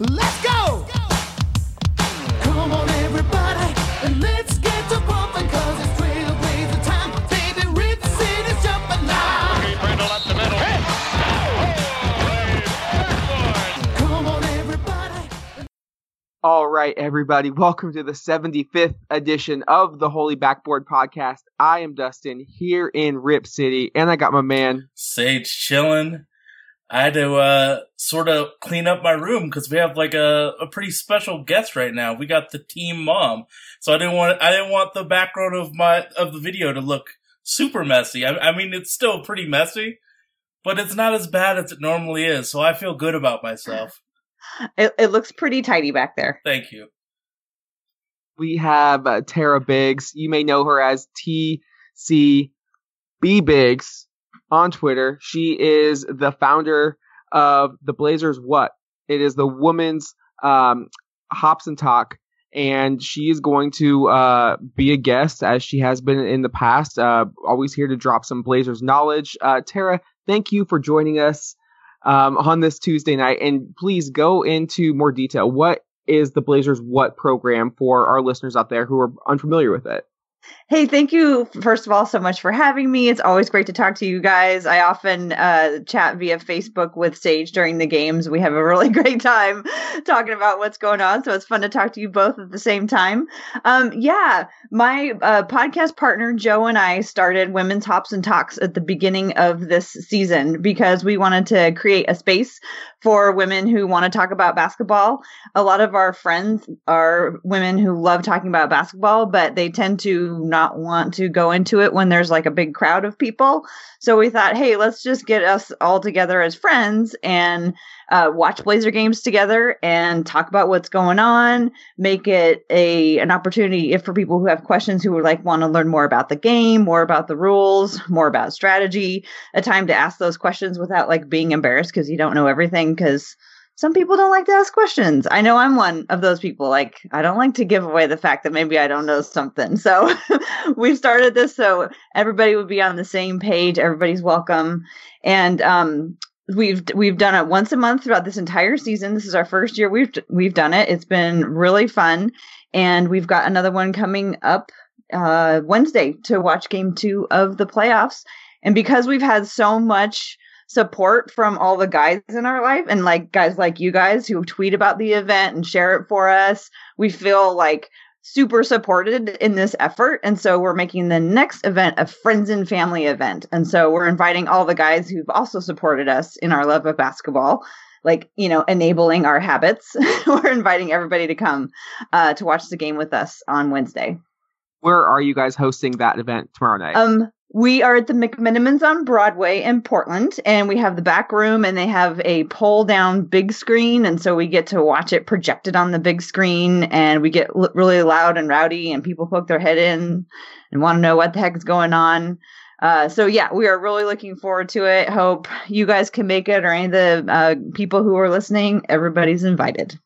Let's go! Come on, everybody, and let's get to pumping, cause it's trailblazer time. Baby, Rip City's jumping now. Brindle up the middle. Come on, everybody. All right, everybody, welcome to the 75th edition of the Holy Backboard Podcast. I am Dustin here in Rip City, and I got my man. Sage chilling. I had to uh, sort of clean up my room because we have like a, a pretty special guest right now. We got the team mom, so I didn't want I didn't want the background of my of the video to look super messy. I, I mean, it's still pretty messy, but it's not as bad as it normally is. So I feel good about myself. It, it looks pretty tidy back there. Thank you. We have uh, Tara Biggs. You may know her as TCB Biggs on Twitter. She is the founder of the Blazers What? It is the woman's um, Hops and Talk, and she is going to uh, be a guest as she has been in the past. Uh, always here to drop some Blazers knowledge. Uh, Tara, thank you for joining us um, on this Tuesday night, and please go into more detail. What is the Blazers What program for our listeners out there who are unfamiliar with it? Hey, thank you, first of all, so much for having me. It's always great to talk to you guys. I often uh, chat via Facebook with Sage during the games. We have a really great time talking about what's going on. So it's fun to talk to you both at the same time. Um, yeah, my uh, podcast partner, Joe, and I started Women's Hops and Talks at the beginning of this season because we wanted to create a space for women who want to talk about basketball. A lot of our friends are women who love talking about basketball, but they tend to not want to go into it when there's like a big crowd of people. So we thought, hey, let's just get us all together as friends and uh, watch Blazer games together and talk about what's going on. Make it a an opportunity if for people who have questions who would like want to learn more about the game, more about the rules, more about strategy. A time to ask those questions without like being embarrassed because you don't know everything because some people don't like to ask questions. I know I'm one of those people. Like, I don't like to give away the fact that maybe I don't know something. So we've started this so everybody would be on the same page. Everybody's welcome. And, um, we've we've done it once a month throughout this entire season. This is our first year we've we've done it. It's been really fun, and we've got another one coming up uh, Wednesday to watch Game Two of the playoffs. And because we've had so much support from all the guys in our life and like guys like you guys who tweet about the event and share it for us, we feel like super supported in this effort. And so we're making the next event a friends and family event. And so we're inviting all the guys who've also supported us in our love of basketball, like, you know, enabling our habits. we're inviting everybody to come uh, to watch the game with us on Wednesday. Where are you guys hosting that event tomorrow night? Um, we are at the McMenamins on Broadway in Portland, and we have the back room, and they have a pull down big screen, and so we get to watch it projected on the big screen, and we get l- really loud and rowdy, and people poke their head in and want to know what the heck is going on. Uh, so yeah, we are really looking forward to it. Hope you guys can make it, or any of the uh, people who are listening. Everybody's invited.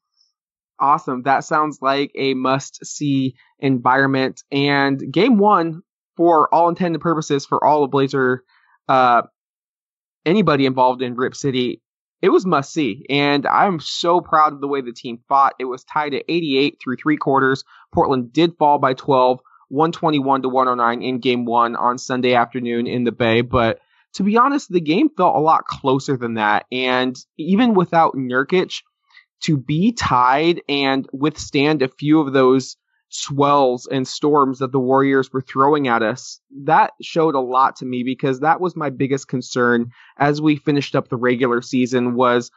awesome. That sounds like a must see environment. And game one, for all intended purposes, for all the Blazer, uh, anybody involved in Rip City, it was must see. And I'm so proud of the way the team fought. It was tied at 88 through three quarters. Portland did fall by 12, 121 to 109 in game one on Sunday afternoon in the Bay. But to be honest, the game felt a lot closer than that. And even without Nurkic, to be tied and withstand a few of those swells and storms that the Warriors were throwing at us, that showed a lot to me because that was my biggest concern as we finished up the regular season was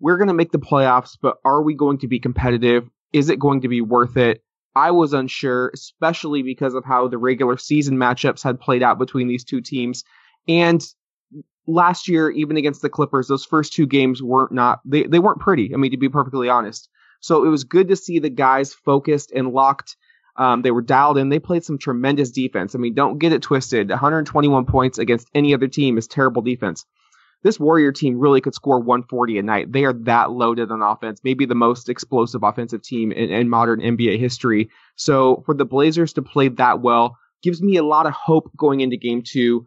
we're going to make the playoffs, but are we going to be competitive? Is it going to be worth it? I was unsure, especially because of how the regular season matchups had played out between these two teams. And last year, even against the Clippers, those first two games weren't not they, they weren't pretty. I mean, to be perfectly honest. So it was good to see the guys focused and locked. Um, they were dialed in. They played some tremendous defense. I mean, don't get it twisted. 121 points against any other team is terrible defense. This Warrior team really could score 140 a night. They are that loaded on offense, maybe the most explosive offensive team in, in modern NBA history. So for the Blazers to play that well gives me a lot of hope going into game two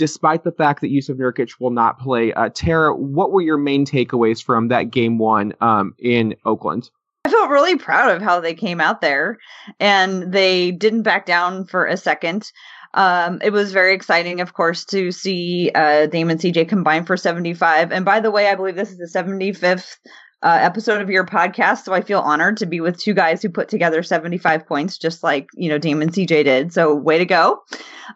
despite the fact that Yusuf Nurkic will not play. Uh, Tara, what were your main takeaways from that game one um, in Oakland? I felt really proud of how they came out there and they didn't back down for a second. Um, it was very exciting, of course, to see uh, Damon CJ combine for 75. And by the way, I believe this is the 75th uh, episode of your podcast. So I feel honored to be with two guys who put together 75 points, just like, you know, Damon CJ did. So way to go.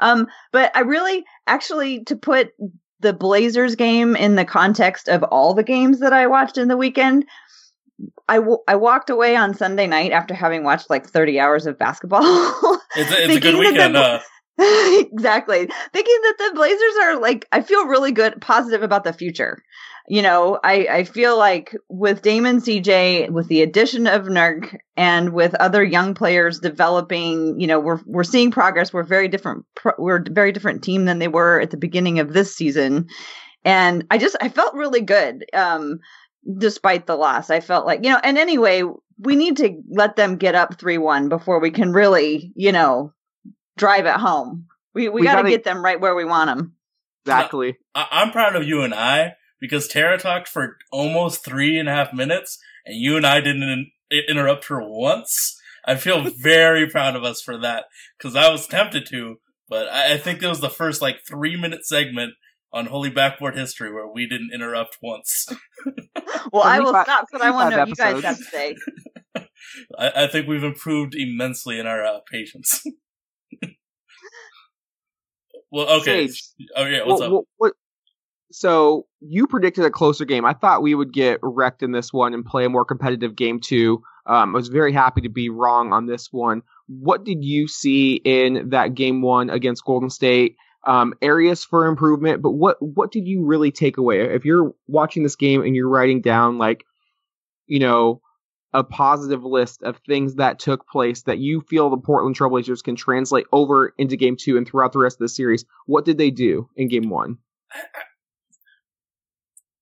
Um, but I really actually to put the Blazers game in the context of all the games that I watched in the weekend. I, w- I walked away on Sunday night after having watched like 30 hours of basketball. It's a, it's a good weekend. the- Uh, exactly. Thinking that the Blazers are like, I feel really good, positive about the future. You know, I, I feel like with Damon CJ, with the addition of Nurk and with other young players developing, you know, we're, we're seeing progress. We're very different. We're a very different team than they were at the beginning of this season. And I just, I felt really good. Um, despite the loss, I felt like, you know, and anyway, we need to let them get up 3-1 before we can really, you know, drive it home. We we, We got to gotta- get them right where we want them. Exactly. I- I'm proud of you and I because Tara talked for almost three and a half minutes, and you and I didn't in- interrupt her once. I feel very proud of us for that because I was tempted to, but I, I think it was the first like three minute segment on Holy Backboard History where we didn't interrupt once. Well, I will 75 stop, because I want to know what you guys have to say. I, I think we've improved immensely in our uh, patience. Well, okay. Sage. Oh yeah, what's Well, up? well, what- so you predicted a closer game. I thought we would get wrecked in this one and play a more competitive game too. Um, I was very happy to be wrong on this one. What did you see in that game one against Golden State? Um, areas for improvement, but what what did you really take away? If you're watching this game and you're writing down like, you know, a positive list of things that took place that you feel the Portland Trailblazers can translate over into game two and throughout the rest of the series, what did they do in game one?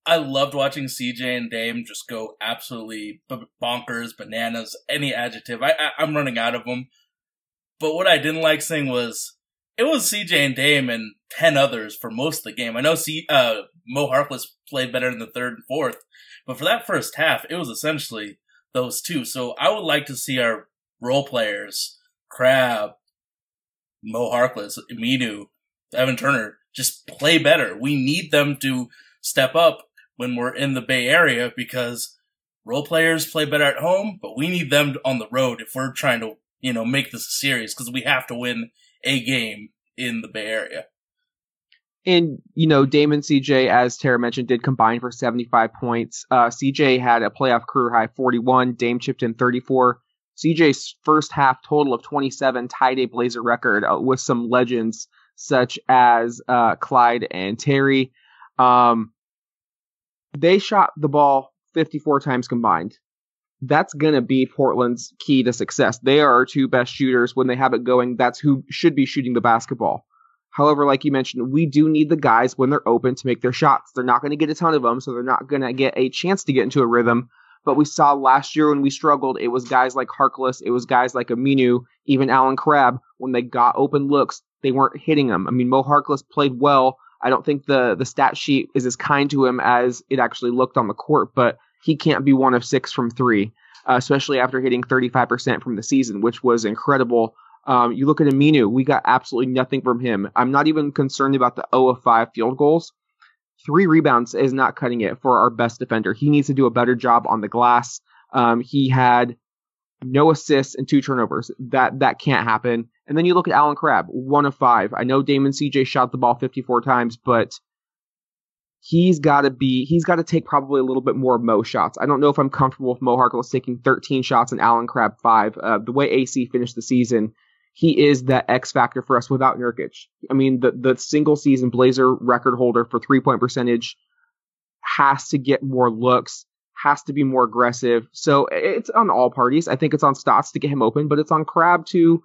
I loved watching CJ and Dame just go absolutely bonkers, bananas, any adjective. I, I I'm running out of them. But what I didn't like seeing was it was CJ and Dame and ten others for most of the game. I know C, uh, Mo Harkless played better in the third and fourth, but for that first half, it was essentially those two. So I would like to see our role players, Crabbe, Mo Harkless, Aminu, Evan Turner, just play better. We need them to step up when we're in the Bay Area because role players play better at home, but we need them on the road if we're trying to, you know, make this a series because we have to win a game in the Bay Area. And you know, Damon CJ, as Tara mentioned, did combine for 75 points. Uh, CJ had a playoff career high 41. Dame chipped in 34. CJ's first half total of 27 tied a Blazer record uh, with some legends such as uh, Clyde and Terry. Um, they shot the ball 54 times combined. That's going to be Portland's key to success. They are our two best shooters when they have it going. That's who should be shooting the basketball. However, like you mentioned, we do need the guys when they're open to make their shots. They're not going to get a ton of them, so they're not going to get a chance to get into a rhythm. But we saw last year when we struggled, it was guys like Harkless, it was guys like Aminu, even Allen Crabbe. When they got open looks, they weren't hitting them. I mean, Mo Harkless played well. I don't think the the stat sheet is as kind to him as it actually looked on the court, but he can't be one of six from three, uh, especially after hitting 35% from the season, which was incredible. Um, you look at Aminu, we got absolutely nothing from him. I'm not even concerned about the 0 of 5 field goals. Three rebounds is not cutting it for our best defender. He needs to do a better job on the glass. Um, he had no assists and two turnovers. That that can't happen. And then you look at Allen Crabbe, one of five. I know Damon CJ shot the ball 54 times, but he's got to be he's got to take probably a little bit more Mo shots. I don't know if I'm comfortable with Mo Harkless taking 13 shots and Allen Crabbe five. Uh, the way AC finished the season, he is that X factor for us without Nurkic. I mean, the the single season Blazer record holder for three point percentage has to get more looks, has to be more aggressive. So it's on all parties. I think it's on Stotts to get him open, but it's on Crabbe to,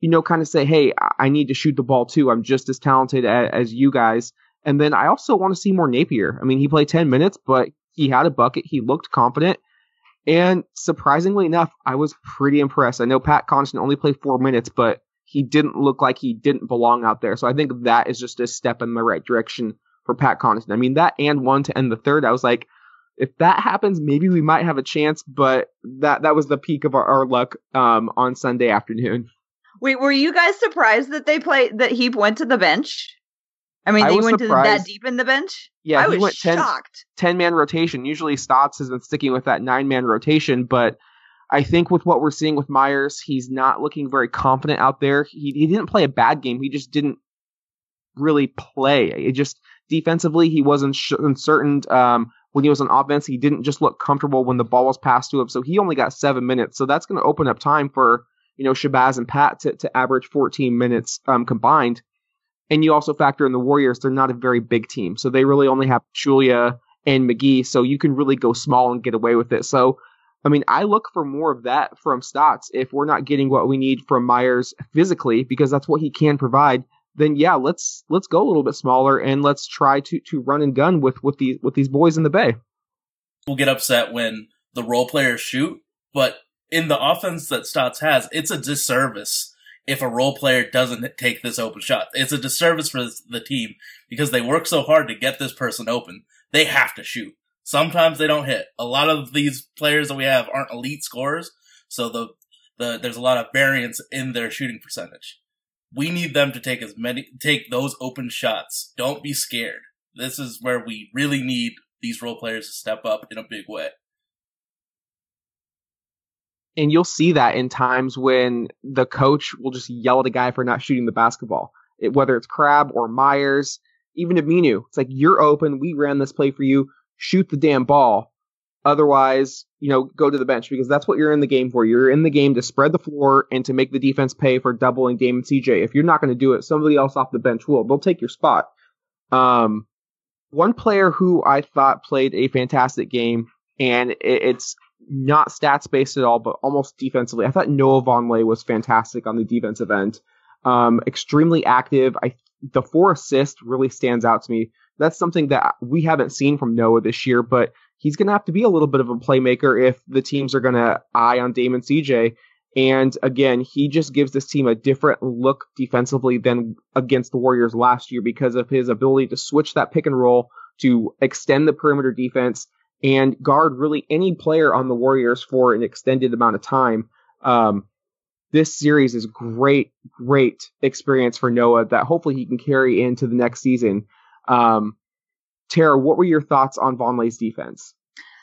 you know, kind of say, hey, I- need to shoot the ball too. I'm just as talented as, as you guys. And then I also want to see more Napier. I mean, he played 10 minutes, but he had a bucket. He looked confident. And surprisingly enough, I was pretty impressed. I know Pat Connaughton only played four minutes, but he didn't look like he didn't belong out there. So I think that is just a step in the right direction for Pat Connaughton. I mean, that and one to end the third, I was like, if that happens, maybe we might have a chance. But that that was the peak of our, our luck um, on Sunday afternoon. Wait, were you guys surprised that they played that he went to the bench? I mean, I they went to that deep in the bench. Yeah, I was went 10, shocked. 10 man rotation. Usually Stotts has been sticking with that nine man rotation, but I think with what we're seeing with Meyers, he's not looking very confident out there. He, he didn't play a bad game. He just didn't really play. It just defensively, he wasn't sh- uncertain. Um, when he was on offense, he didn't just look comfortable when the ball was passed to him. So he only got seven minutes. So that's going to open up time for, you know, Shabazz and Pat to, to average 14 minutes um, combined. And you also factor in the Warriors, they're not a very big team. So they really only have Julia and McGee. So you can really go small and get away with it. So, I mean, I look for more of that from Stotts. If we're not getting what we need from Meyers physically, because that's what he can provide, then yeah, let's let's go a little bit smaller and let's try to to run and gun with with these with these boys in the bay. We'll get upset when the role players shoot, but in the offense that Stotts has, it's a disservice if a role player doesn't take this open shot. It's a disservice for the team because they work so hard to get this person open. They have to shoot. Sometimes they don't hit. A lot of these players that we have aren't elite scorers, so the the there's a lot of variance in their shooting percentage. We need them to take as many take those open shots. Don't be scared. This is where we really need these role players to step up in a big way. And you'll see that in times when the coach will just yell at a guy for not shooting the basketball. It, whether it's Crabbe or Meyers, even Aminu. It's like you're open. We ran this play for you. Shoot the damn ball. Otherwise, you know, go to the bench because that's what you're in the game for. You're in the game to spread the floor and to make the defense pay for doubling Dame and CJ. If you're not going to do it, somebody else off the bench will. They'll take your spot. Um, one player who I thought played a fantastic game, and it, it's not stats based at all, but almost defensively. I thought Noah Vonleh was fantastic on the defensive end. Um, extremely active. I the four assists really stands out to me. That's something that we haven't seen from Noah this year, but he's going to have to be a little bit of a playmaker if the teams are going to eye on Damon CJ. And again, he just gives this team a different look defensively than against the Warriors last year because of his ability to switch that pick and roll, to extend the perimeter defense, and guard really any player on the Warriors for an extended amount of time. Um, this series is great, great experience for Noah that hopefully he can carry into the next season. Um, Tara, what were your thoughts on Vonleh's defense?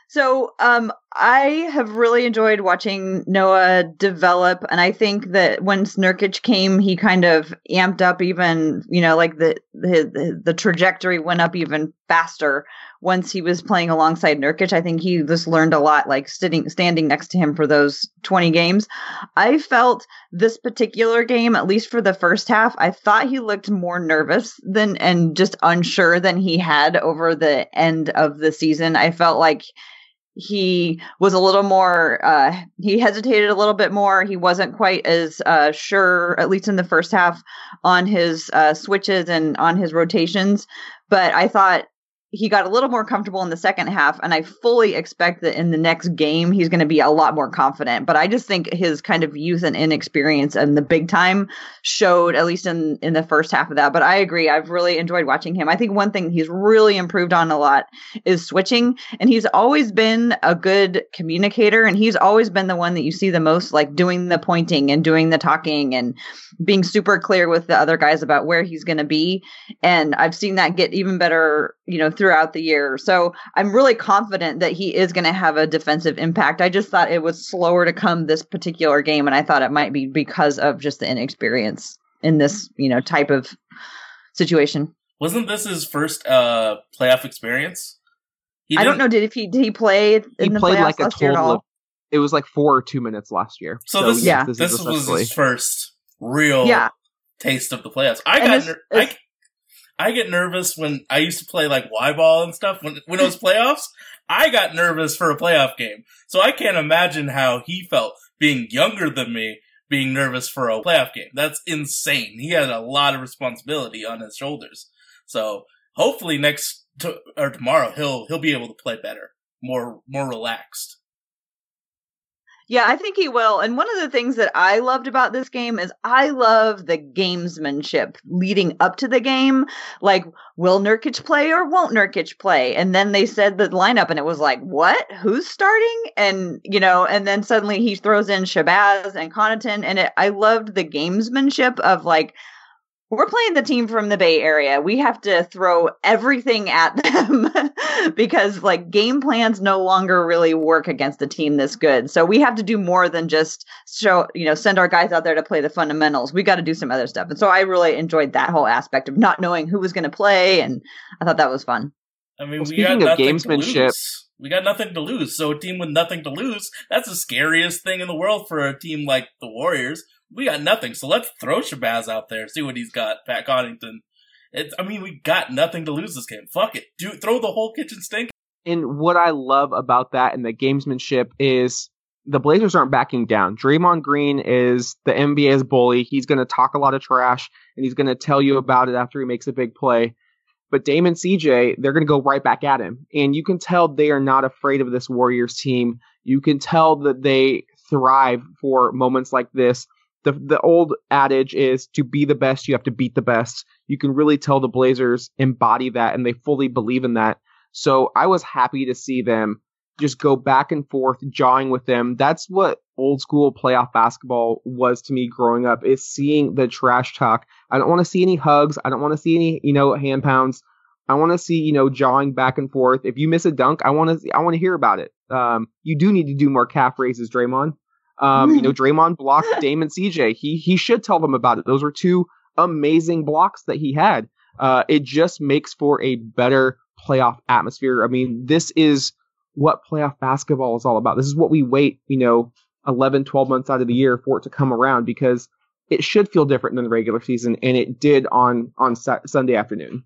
So, um, I have really enjoyed watching Noah develop, and I think that when Snurkic came, he kind of amped up even, you know, like the the the trajectory went up even faster once he was playing alongside Nurkic. I think he just learned a lot, like sitting standing next to him for those twenty games. I felt this particular game, at least for the first half, I thought he looked more nervous than and just unsure than he had over the end of the season. I felt like he was a little more uh he hesitated a little bit more. He wasn't quite as uh sure at least in the first half on his uh switches and on his rotations. But i thought he got a little more comfortable in the second half and i fully expect that in the next game he's going to be a lot more confident. But i just think his kind of youth and inexperience and the big time showed at least in in the first half of that. But i agree i've really enjoyed watching him. I think one thing he's really improved on a lot is switching and he's always been a good communicator and he's always been the one that you see the most like doing the pointing and doing the talking and being super clear with the other guys about where he's going to be. And i've seen that get even better you know throughout the year so i'm really confident that he is going to have a defensive impact i just thought it was slower to come this particular game and i thought it might be because of just the inexperience in this you know type of situation Wasn't this his first uh playoff experience? I don't know did if he did he play in He the played playoffs like a last year at total of it was like four or two minutes last year. So, this, yeah. this, is was his first real yeah taste of the playoffs. I And got this ner- is- I, I get nervous when I used to play like Y ball and stuff when when it was playoffs. I got nervous for a playoff game, so I can't imagine how he felt being younger than me, being nervous for a playoff game. That's insane. He had a lot of responsibility on his shoulders. So hopefully next to, or tomorrow he'll he'll be able to play better, more more relaxed. Yeah, I think he will. And one of the things that I loved about this game is I love the gamesmanship leading up to the game. Like, will Nurkic play or won't Nurkic play? And then they said the lineup, and it was like, what? Who's starting? And you know, and then suddenly he throws in Shabazz and Connaughton, and it, I loved the gamesmanship of like we're playing the team from the Bay Area. We have to throw everything at them because like game plans no longer really work against a team this good. So we have to do more than just show, you know, send our guys out there to play the fundamentals. We got to do some other stuff. And so I really enjoyed that whole aspect of not knowing who was going to play and I thought that was fun. I mean, Well, we speaking of gamesmanship- We got nothing to lose. So a team with nothing to lose, that's the scariest thing in the world for a team like the Warriors. We got nothing. So let's throw Shabazz out there, see what he's got, Pat Connaughton. It's, I mean, we got nothing to lose this game. Fuck it. Do, throw the whole kitchen sink. And what I love about that and the gamesmanship is the Blazers aren't backing down. Draymond Green is the NBA's bully. He's going to talk a lot of trash and he's going to tell you about it after he makes a big play. But Damon CJ, they're going to go right back at him. And you can tell they are not afraid of this Warriors team. You can tell that they thrive for moments like this. The the old adage is to be the best, you have to beat the best. You can really tell the Blazers embody that and they fully believe in that. So I was happy to see them just go back and forth, jawing with them. That's what old school playoff basketball was to me growing up, is seeing the trash talk. I don't want to see any hugs. I don't want to see any, you know, hand pounds. I want to see, you know, jawing back and forth. If you miss a dunk, I want to, I want to hear about it. Um, you do need to do more calf raises, Draymond. Um, you know, Draymond blocked Damon CJ. He he should tell them about it. Those were two amazing blocks that he had. Uh, it just makes for a better playoff atmosphere. I mean, this is what playoff basketball is all about. This is what we wait, you know, 11, 12 months out of the year for it to come around because it should feel different than the regular season, and it did on on Sunday afternoon.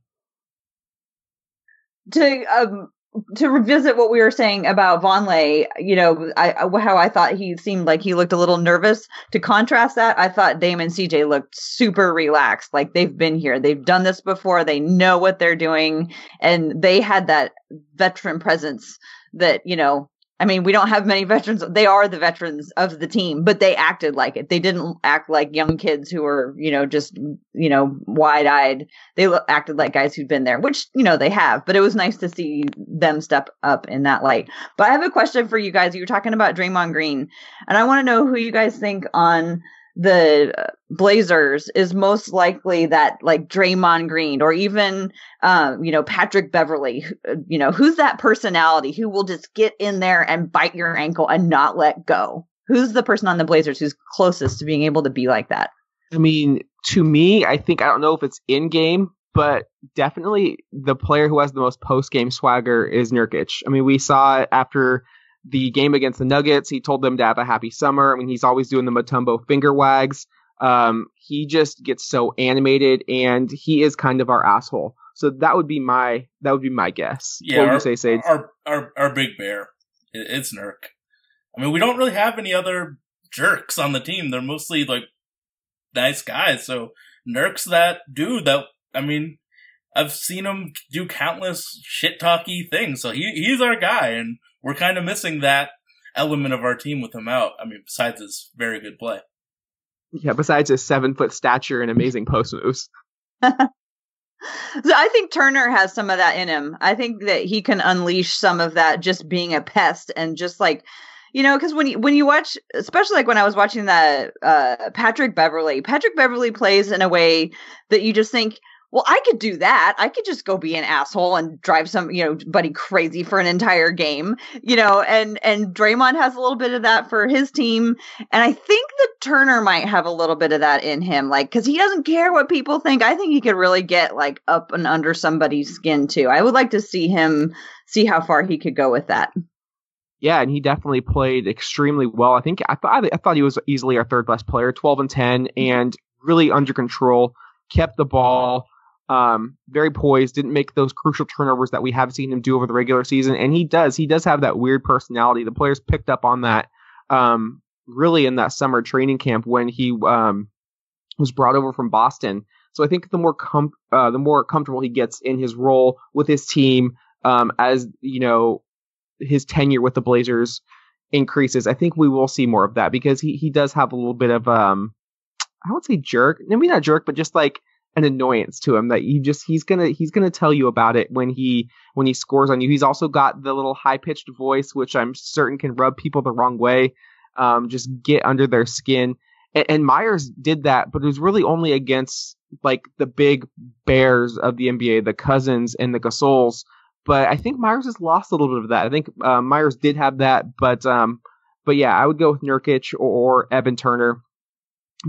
to um to revisit what we were saying about Vonleh, you know, I, how I thought he seemed like he looked a little nervous. To contrast that, I thought Damon CJ looked super relaxed, like they've been here, they've done this before, they know what they're doing, and they had that veteran presence that you know. I mean, we don't have many veterans. They are the veterans of the team, but they acted like it. They didn't act like young kids who were, you know, just, you know, wide eyed they acted like guys who'd been there, which you know they have. But it was nice to see them step up in that light. But I have a question for you guys. You were talking about Draymond Green, and I want to know who you guys think on the uh, Blazers is most likely that like Draymond Green or even um, you know Patrick Beverley. uh, You know who's that personality who will just get in there and bite your ankle and not let go. Who's the person on the Blazers who's closest to being able to be like that? I mean, to me, I think I don't know if it's in game, but definitely the player who has the most post game swagger is Nurkic. I mean, we saw it after the game against the Nuggets. He told them to have a happy summer. I mean, he's always doing the Mutombo finger wags. Um, he just gets so animated, and he is kind of our asshole. So that would be my that would be my guess. Yeah, what would our, you say, Sage? Our, our, our big bear. It's Nurk. I mean, we don't really have any other jerks on the team. They're mostly like nice guys. So Nurk's that dude that, I mean, I've seen him do countless shit talky things. So he, he's our guy and we're kind of missing that element of our team with him out. I mean, besides his very good play. yeah, besides his seven foot stature and amazing post moves. So I think Turner has some of that in him. I think that he can unleash some of that just being a pest and just like you know because when you when you watch especially like when i was watching that uh patrick beverley patrick beverley plays in a way that you just think well i could do that. I could just go be an asshole and drive some you know buddy crazy for an entire game you know and and draymond has a little bit of that for his team. And i think that turner might have a little bit of that in him like because he doesn't care what people think. I think he could really get like up and under somebody's skin too. I would like to see him see how far he could go with that. Yeah, and he definitely played extremely well. I think I thought I thought he was easily our third best player, twelve and ten, mm-hmm. and really under control. Kept the ball, um, very poised. Didn't make those crucial turnovers that we have seen him do over the regular season, and he does. He does have that weird personality. The players picked up on that, um, really in that summer training camp when he um was brought over from Boston. So I think the more com- uh, the more comfortable he gets in his role with his team, um, as you know, his tenure with the Blazers increases, I think we will see more of that because he he does have a little bit of um, I would say jerk, maybe not jerk, but just like an annoyance to him that you just he's gonna he's gonna tell you about it when he when he scores on you. He's also got the little high pitched voice, which I'm certain can rub people the wrong way, um, just get under their skin. And, and Meyers did that, but it was really only against like the big bears of the NBA, the Cousins and the Gasols. But I think Meyers has lost a little bit of that. I think uh, Meyers did have that, but um, but yeah, I would go with Nurkic or, or Evan Turner.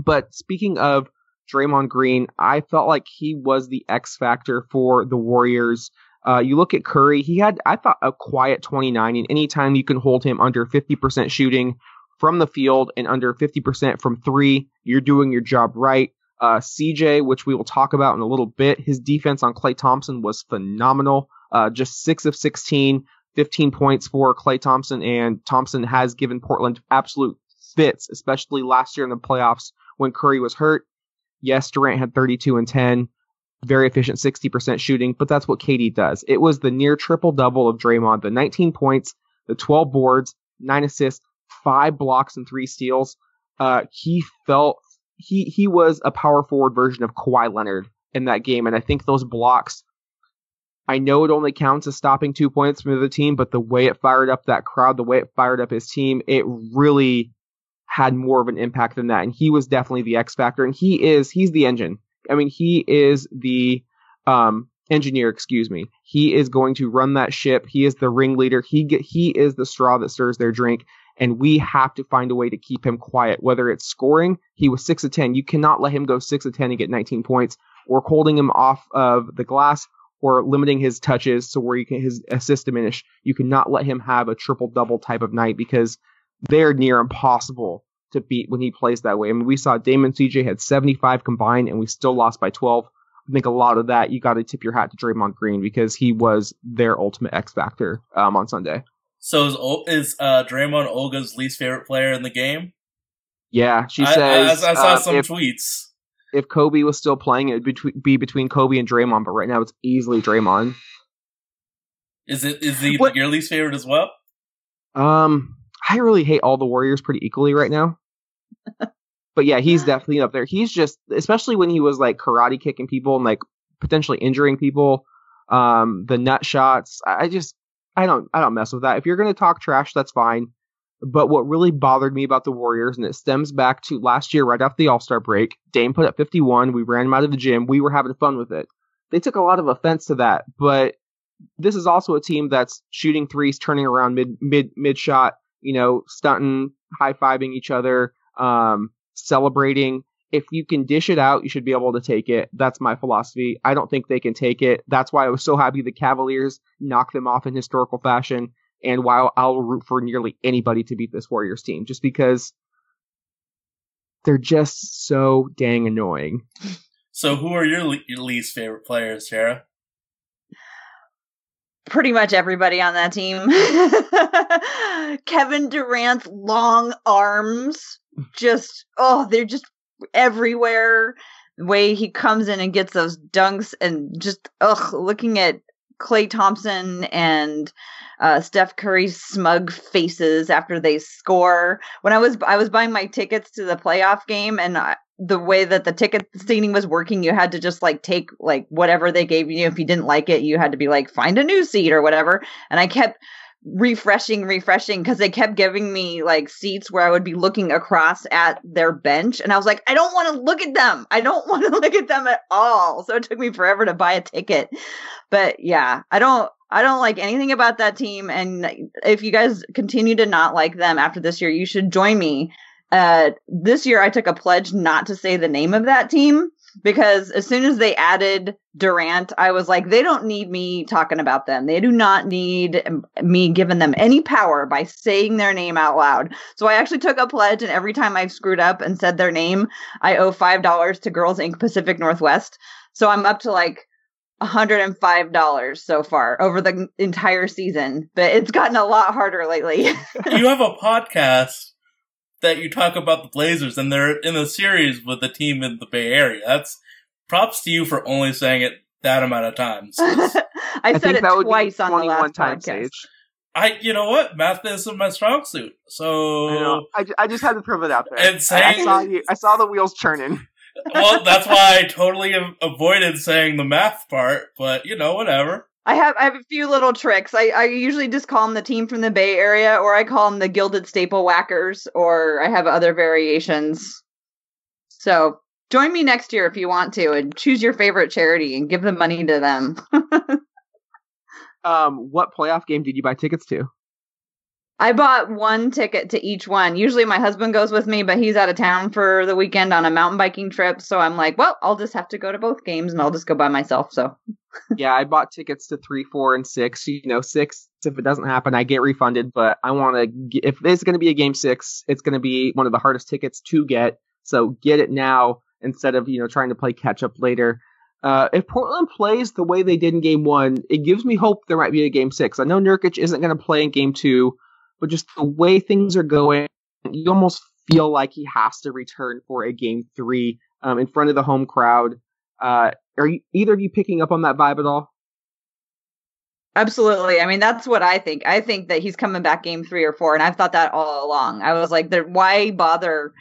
But speaking of Draymond Green, I felt like he was the X factor for the Warriors. Uh, you look at Curry, he had, I thought, a quiet 29, and anytime you can hold him under 50% shooting from the field and under 50% from three, you're doing your job right. Uh, CJ, which we will talk about in a little bit, his defense on Klay Thompson was phenomenal. Uh, just six of 16, 15 points for Klay Thompson, and Thompson has given Portland absolute fits, especially last year in the playoffs when Curry was hurt. Yes, Durant had 32 and 10, very efficient 60% shooting, but that's what KD does. It was the near triple double of Draymond, the 19 points, the 12 boards, nine assists, five blocks, and three steals. Uh, he felt he he was a power forward version of Kawhi Leonard in that game, and I think those blocks. I know it only counts as stopping two points from the team, but the way it fired up that crowd, the way it fired up his team, it really had more of an impact than that. And he was definitely the X factor. And he is, he's the engine. I mean, he is the um, engineer, excuse me. He is going to run that ship. He is the ringleader. He get, he is the straw that stirs their drink. And we have to find a way to keep him quiet, whether it's scoring. He was six of 10. You cannot let him go six of 10 and get 19 points or holding him off of the glass or limiting his touches so where you can his assist diminish. You cannot let him have a triple double type of night because they're near impossible to beat when he plays that way. I mean, we saw Damon CJ had 75 combined and we still lost by 12. I think a lot of that you got to tip your hat to Draymond Green because he was their ultimate X factor um, on Sunday. So is is uh, Draymond Olga's least favorite player in the game? Yeah, she I, says I, I saw uh, some if, tweets. if Kobe was still playing, it would be between Kobe and Draymond, but right now it's easily Draymond. Is it is he What- your least favorite as well? Um, I really hate all the Warriors pretty equally right now. but yeah, he's definitely up there. He's just, especially when he was like karate kicking people and like potentially injuring people. Um, the nut shots. I just, I don't, I don't mess with that. If you're gonna talk trash, that's fine. But what really bothered me about the Warriors, and it stems back to last year, right after the All Star break, Dame put up 51. We ran him out of the gym. We were having fun with it. They took a lot of offense to that, but this is also a team that's shooting threes, turning around mid mid mid shot, you know, stunting, high fiving each other, um, celebrating. If you can dish it out, you should be able to take it. That's my philosophy. I don't think they can take it. That's why I was so happy the Cavaliers knocked them off in historical fashion, and while I'll root for nearly anybody to beat this Warriors team, just because they're just so dang annoying. So who are your, le- your least favorite players, Tara? Pretty much everybody on that team. Kevin Durant's long arms, just oh, they're just everywhere. The way he comes in and gets those dunks, and just ugh, looking at Klay Thompson and uh, Steph Curry's smug faces after they score. When I was I was buying my tickets to the playoff game, and I, the way that the ticket seating was working, you had to just like take like whatever they gave you. If you didn't like it, you had to be like find a new seat or whatever. And I kept refreshing, refreshing because they kept giving me like seats where I would be looking across at their bench. And I was like, I don't want to look at them. I don't want to look at them at all. So it took me forever to buy a ticket. But yeah, I don't. I don't like anything about that team. And if you guys continue to not like them after this year, you should join me uh, this year I took a pledge not to say the name of that team because as soon as they added Durant, I was like, they don't need me talking about them. They do not need me giving them any power by saying their name out loud. So I actually took a pledge, and every time I've screwed up and said their name, I owe $5 to Girls Inc. Pacific Northwest. So I'm up to like $105 so far over the entire season, but it's gotten a lot harder lately. you have a podcast that you talk about the Blazers, and they're in a series with the team in the Bay Area. That's props to you for only saying it that amount of times. I, I said it that twice on the last times podcast. Sage. I, you know what, math isn't my strong suit. So, I know. I, I just had to throw it out there. And I, I saying- saw you. I saw the wheels churning. well, that's why I totally avoided saying the math part. But you know, whatever. I have I have a few little tricks. I, I usually just call them the team from the Bay Area, or I call them the Gilded Staple Whackers, or I have other variations. So join me next year if you want to, and choose your favorite charity and give the money to them. Um, what playoff game did you buy tickets to? I bought one ticket to each one. Usually my husband goes with me, but he's out of town for the weekend on a mountain biking trip. So I'm like, well, I'll just have to go to both games and I'll just go by myself. So yeah, I bought tickets to three, four, and six. You know, six. If it doesn't happen, I get refunded. But I want to. If there's going to be a game six, it's going to be one of the hardest tickets to get. So get it now instead of you know trying to play catch up later. Uh, if Portland plays the way they did in game one, it gives me hope there might be a game six. I know Nurkic isn't going to play in game two, but just the way things are going, you almost feel like he has to return for a game three um, in front of the home crowd. Uh, are you, either of you picking up on that vibe at all? absolutely. I mean, that's what I think. I think that he's coming back game three or four. And I've thought that all along. I was like, why bother?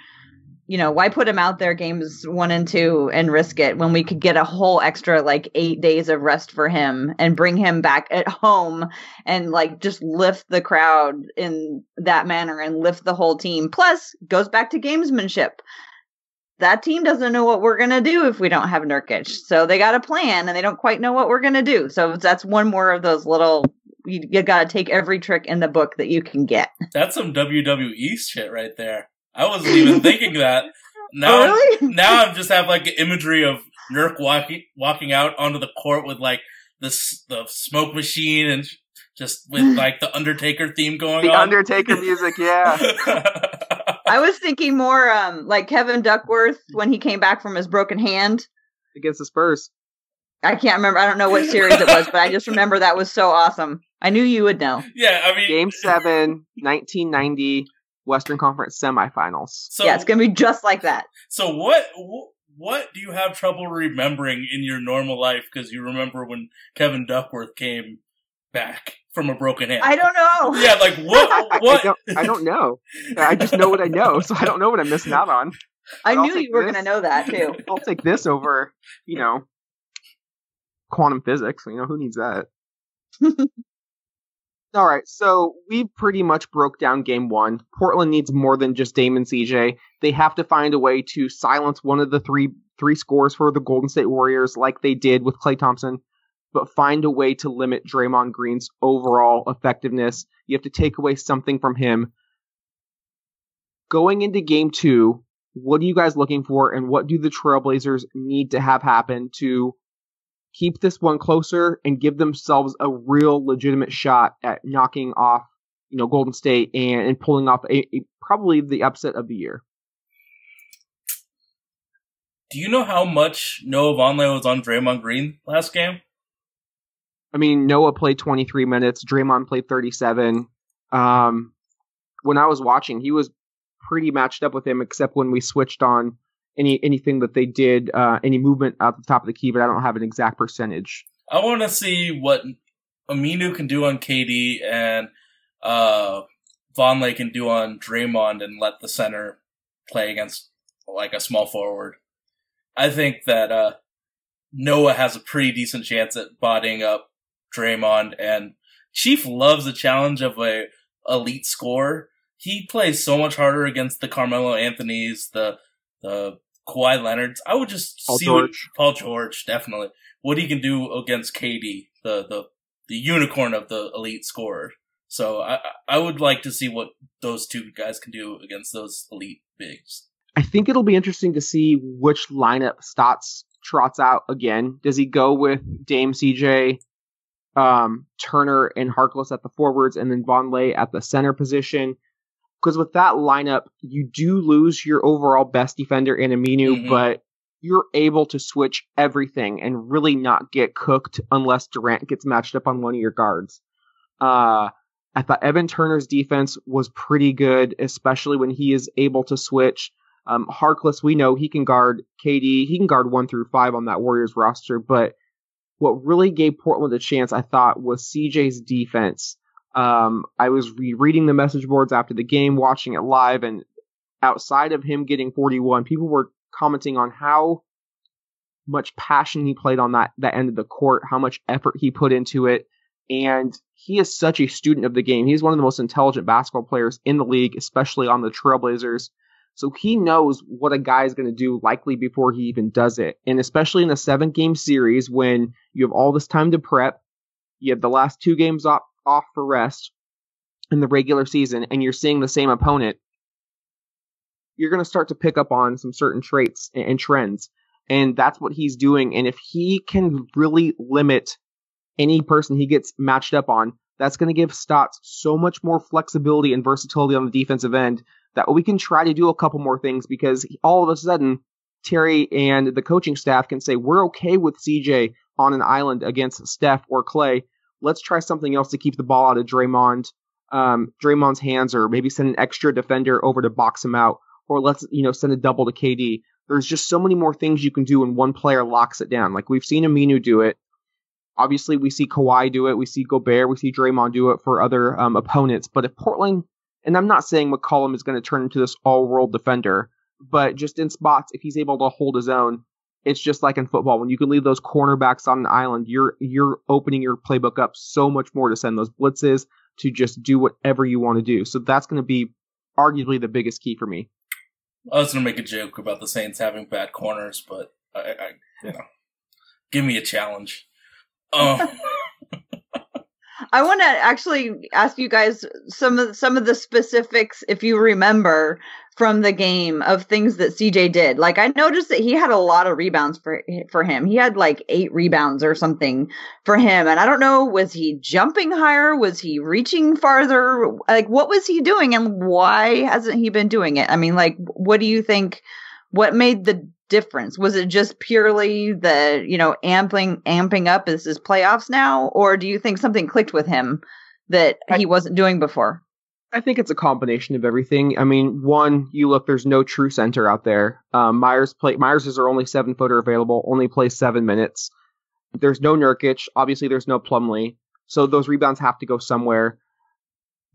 You know, why put him out there games one and two and risk it when we could get a whole extra like eight days of rest for him and bring him back at home and like just lift the crowd in that manner and lift the whole team. Plus, goes back to gamesmanship. That team doesn't know what we're gonna do if we don't have Nurkic. So they got a plan and they don't quite know what we're gonna do. So that's one more of those little you, you gotta take every trick in the book that you can get. That's some WWE shit right there. I wasn't even thinking that. Now, Oh, really? now I'm just have like imagery of Nurk walking walking out onto the court with like the the smoke machine and just with like the Undertaker theme going on. The on. Undertaker music, yeah. I was thinking more um like Kevin Duckworth when he came back from his broken hand. Against the Spurs. I can't remember. I don't know what series it was, but I just remember that was so awesome. I knew you would know. yeah, I mean, Game 7, 1990, Western Conference semifinals. so yeah, it's gonna be just like that. so what what do you have trouble remembering in your normal life because you remember when Kevin Duckworth came back from a broken hand? I don't know. yeah, like what what I, don't, I don't know. I just know what I know, so I don't know what I'm missing out on. I I'll knew you were gonna know that too. I'll take this over, you know, quantum physics. You know, who needs that? All right, so we pretty much broke down game one. Portland needs more than just Damon CJ. They have to find a way to silence one of the three three scores for the Golden State Warriors, like they did with Klay Thompson, but find a way to limit Draymond Green's overall effectiveness. You have to take away something from him. Going into game two, what are you guys looking for, and what do the Trailblazers need to have happen to keep this one closer and give themselves a real legitimate shot at knocking off, you know, Golden State and, and pulling off a, a probably the upset of the year? Do you know how much Noah Vonleh was on Draymond Green last game? I mean, Noah played 23 minutes, Draymond played 37. Um, when I was watching, he was pretty matched up with him, except when we switched on any anything that they did, uh, any movement at the top of the key, but I don't have an exact percentage. I want to see what Aminu can do on KD and uh, Vonleh can do on Draymond and let the center play against like a small forward. I think that uh, Noah has a pretty decent chance at bodying up Draymond, and Chief loves the challenge of a elite scorer. He plays so much harder against the Carmelo Anthony's, the the Kawhi Leonard's. I would just Paul see what Paul George definitely what he can do against KD, the the the unicorn of the elite scorer. So I I- I would like to see what those two guys can do against those elite bigs. I think it'll be interesting to see which lineup Stotts trots out again. Does he go with Dame CJ, um, Turner, and Harkless at the forwards, and then Vonleh at the center position? Because with that lineup, you do lose your overall best defender in Aminu, Mhm. but you're able to switch everything and really not get cooked unless Durant gets matched up on one of your guards. Uh, I thought Evan Turner's defense was pretty good, especially when he is able to switch. Um, Harkless, we know he can guard KD. He can guard one through five on that Warriors roster. But what really gave Portland a chance, I thought, was CJ's defense. Um, I was re- reading the message boards after the game, watching it live, and outside of him getting 41, people were commenting on how much passion he played on that that end of the court, how much effort he put into it, and he is such a student of the game. He's one of the most intelligent basketball players in the league, especially on the Trailblazers. So he knows what a guy is going to do likely before he even does it. And especially in a seven game series when you have all this time to prep, you have the last two games off, off for rest in the regular season, and you're seeing the same opponent, you're going to start to pick up on some certain traits and, trends. And that's what he's doing. And if he can really limit any person he gets matched up on, that's going to give Stotts so much more flexibility and versatility on the defensive end that we can try to do a couple more things because all of a sudden Terry and the coaching staff can say we're okay with CJ on an island against Steph or Klay. Let's try something else to keep the ball out of Draymond, um, Draymond's hands, or maybe send an extra defender over to box him out, or let's you know send a double to KD. There's just so many more things you can do when one player locks it down. Like we've seen Aminu do it. Obviously, we see Kawhi do it. We see Gobert. We see Draymond do it for other um, opponents. But if Portland, and I'm not saying McCollum is going to turn into this all-world defender, but just in spots, if he's able to hold his own, it's just like in football when you can leave those cornerbacks on an island. You're you're opening your playbook up so much more to send those blitzes to just do whatever you want to do. So that's going to be arguably the biggest key for me. I was gonna make a joke about the Saints having bad corners, but I, I you know, give me a challenge. Um, I want to actually ask you guys some of some of the specifics, if you remember from the game of things that CJ did. Like I noticed that he had a lot of rebounds for for him. He had like eight rebounds or something for him, and I don't know was he jumping higher? Was he reaching farther? Like what was he doing, and why hasn't he been doing it? I mean, like what do you think? What made the difference? Was it just purely the, you know, amping amping up as his playoffs now? Or do you think something clicked with him that he wasn't doing before? I think it's a combination of everything. I mean, one, you look, there's no true center out there. Um, Meyers play Meyers is our only seven footer available, only plays seven minutes. There's no Nurkic, obviously there's no Plumlee, so those rebounds have to go somewhere.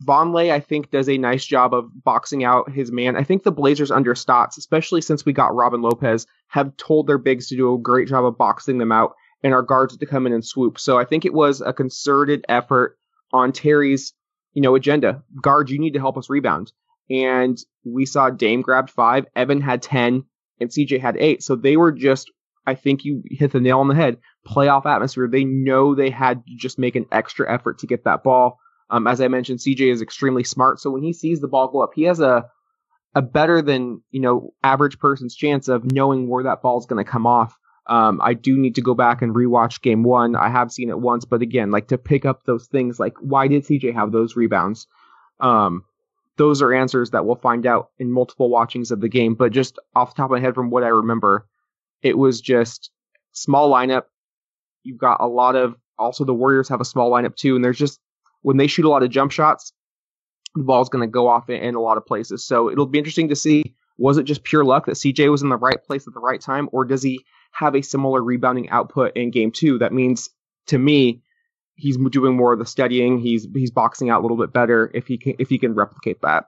Vonleh, I think, does a nice job of boxing out his man. I think the Blazers under Stotts, especially since we got Robin Lopez, have told their bigs to do a great job of boxing them out and our guards to come in and swoop. So I think it was a concerted effort on Terry's, you know, agenda. Guard, you need to help us rebound. And we saw Dame grabbed five, Evan had 10, and CJ had eight. So they were just, I think you hit the nail on the head, playoff atmosphere. They know they had to just make an extra effort to get that ball. Um, as I mentioned, CJ is extremely smart. So when he sees the ball go up, he has a, a better than, you know, average person's chance of knowing where that ball is going to come off. Um, I do need to go back and rewatch game one. I have seen it once, but again, like to pick up those things, like why did CJ have those rebounds? Um, those are answers that we'll find out in multiple watchings of the game. But just off the top of my head, from what I remember, it was just small lineup. You've got a lot of also the Warriors have a small lineup too, and there's just when they shoot a lot of jump shots, the ball's going to go off in, in a lot of places. So it'll be interesting to see was it just pure luck that CJ was in the right place at the right time, or does he have a similar rebounding output in game two? That means to me, he's doing more of the studying. He's he's boxing out a little bit better if he can if he can replicate that.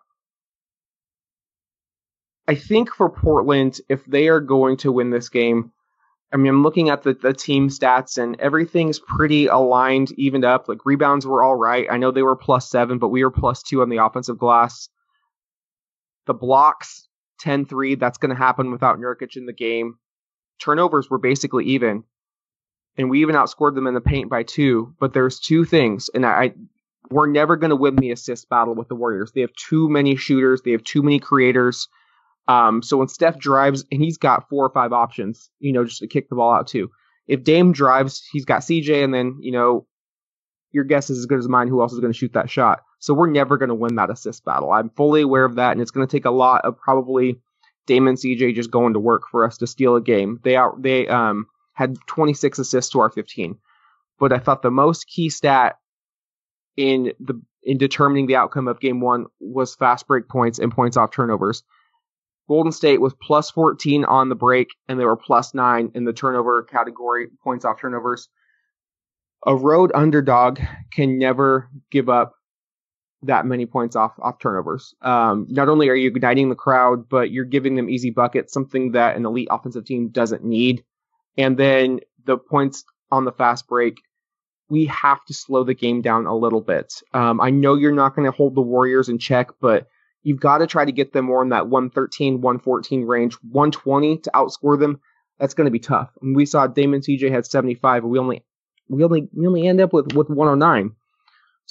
I think for Portland, if they are going to win this game, I mean, I'm looking at the, the team stats and everything's pretty aligned, evened up. Like rebounds were all right. I know they were plus seven, but we were plus two on the offensive glass. The blocks, 10 3, that's going to happen without Nurkic in the game. Turnovers were basically even. And we even outscored them in the paint by two. But there's two things, and I, I we're never going to win the assist battle with the Warriors. They have too many shooters, they have too many creators. Um, so when Steph drives, and he's got four or five options, you know, just to kick the ball out too. If Dame drives, he's got CJ, and then you know, your guess is as good as mine. Who else is going to shoot that shot? So we're never going to win that assist battle. I'm fully aware of that, and it's going to take a lot of probably Dame and CJ just going to work for us to steal a game. They out they um had 26 assists to our 15, but I thought the most key stat in the in determining the outcome of game one was fast break points and points off turnovers. Golden State was plus 14 on the break, and they were plus nine in the turnover category, points off turnovers. A road underdog can never give up that many points off off turnovers. Um, not only are you igniting the crowd, but you're giving them easy buckets, something that an elite offensive team doesn't need. And then the points on the fast break, we have to slow the game down a little bit. Um, I know you're not going to hold the Warriors in check, but you've got to try to get them more in that 113, 114 range. 120 to outscore them, that's going to be tough. And we saw Damon CJ had 75, and we only we only we only end up with with 109.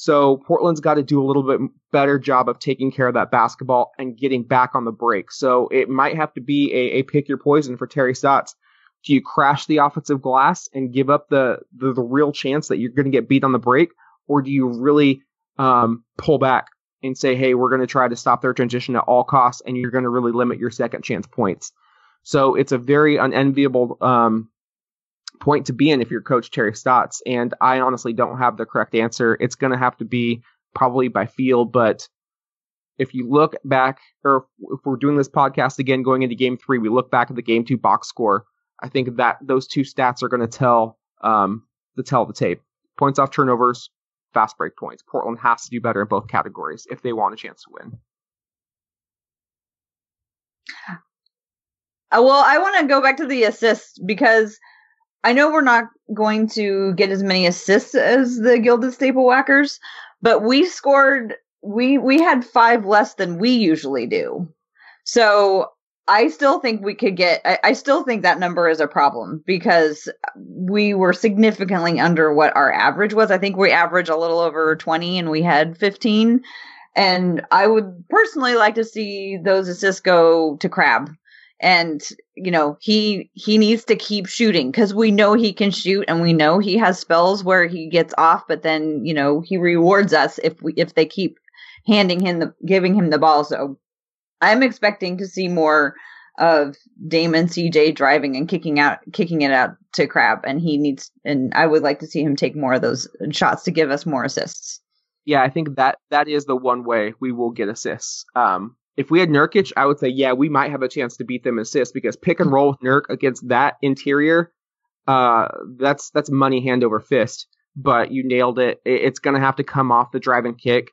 So Portland's got to do a little bit better job of taking care of that basketball and getting back on the break. So it might have to be a, a pick your poison for Terry Stotts. Do you crash the offensive glass and give up the the, the real chance that you're going to get beat on the break, or do you really um, pull back and say, hey, we're going to try to stop their transition at all costs, and you're going to really limit your second chance points? So it's a very unenviable um, point to be in if you're Coach Terry Stotts. And I honestly don't have the correct answer. It's going to have to be probably by feel, but if you look back, or if we're doing this podcast again going into game three, we look back at the game two box score. I think that those two stats are going to tell um, the tell the tape. Points off turnovers, fast break points. Portland has to do better in both categories if they want a chance to win. Uh, well, I want to go back to the assists because I know we're not going to get as many assists as the Gilded Staple Whackers, but we scored we we had five less than we usually do. So I still think we could get I, I still think that number is a problem because we were significantly under what our average was. I think we average a little over 20 and we had 15. And I would personally like to see those assists go to Crabbe and you know he he needs to keep shooting because we know he can shoot and we know he has spells where he gets off but then you know he rewards us if we if they keep handing him the giving him the ball so i'm expecting to see more of damon cj driving and kicking out kicking it out to crabbe and he needs and i would like to see him take more of those shots to give us more assists Yeah, I think that that is the one way we will get assists. Um, if we had Nurkic, I would say, yeah, we might have a chance to beat them in assists because pick and roll with Nurk against that interior, uh, that's that's money hand over fist. But you nailed it. It- It's going to have to come off the drive and kick.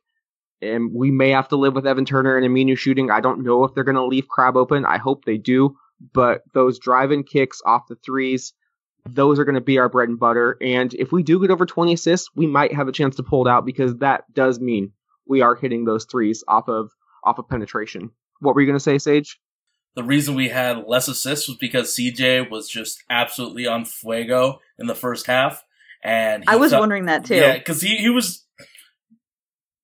And we may have to live with Evan Turner and Aminu shooting. I don't know if they're going to leave Crabbe open. I hope they do. But those drive and kicks off the threes, those are going to be our bread and butter. And if we do get over 20 assists, we might have a chance to pull it out because that does mean we are hitting those threes off of off of penetration. What were you going to say, Sage? The reason we had less assists was because CJ was just absolutely on fuego in the first half, and he i was felt- wondering that too Yeah, because he, he was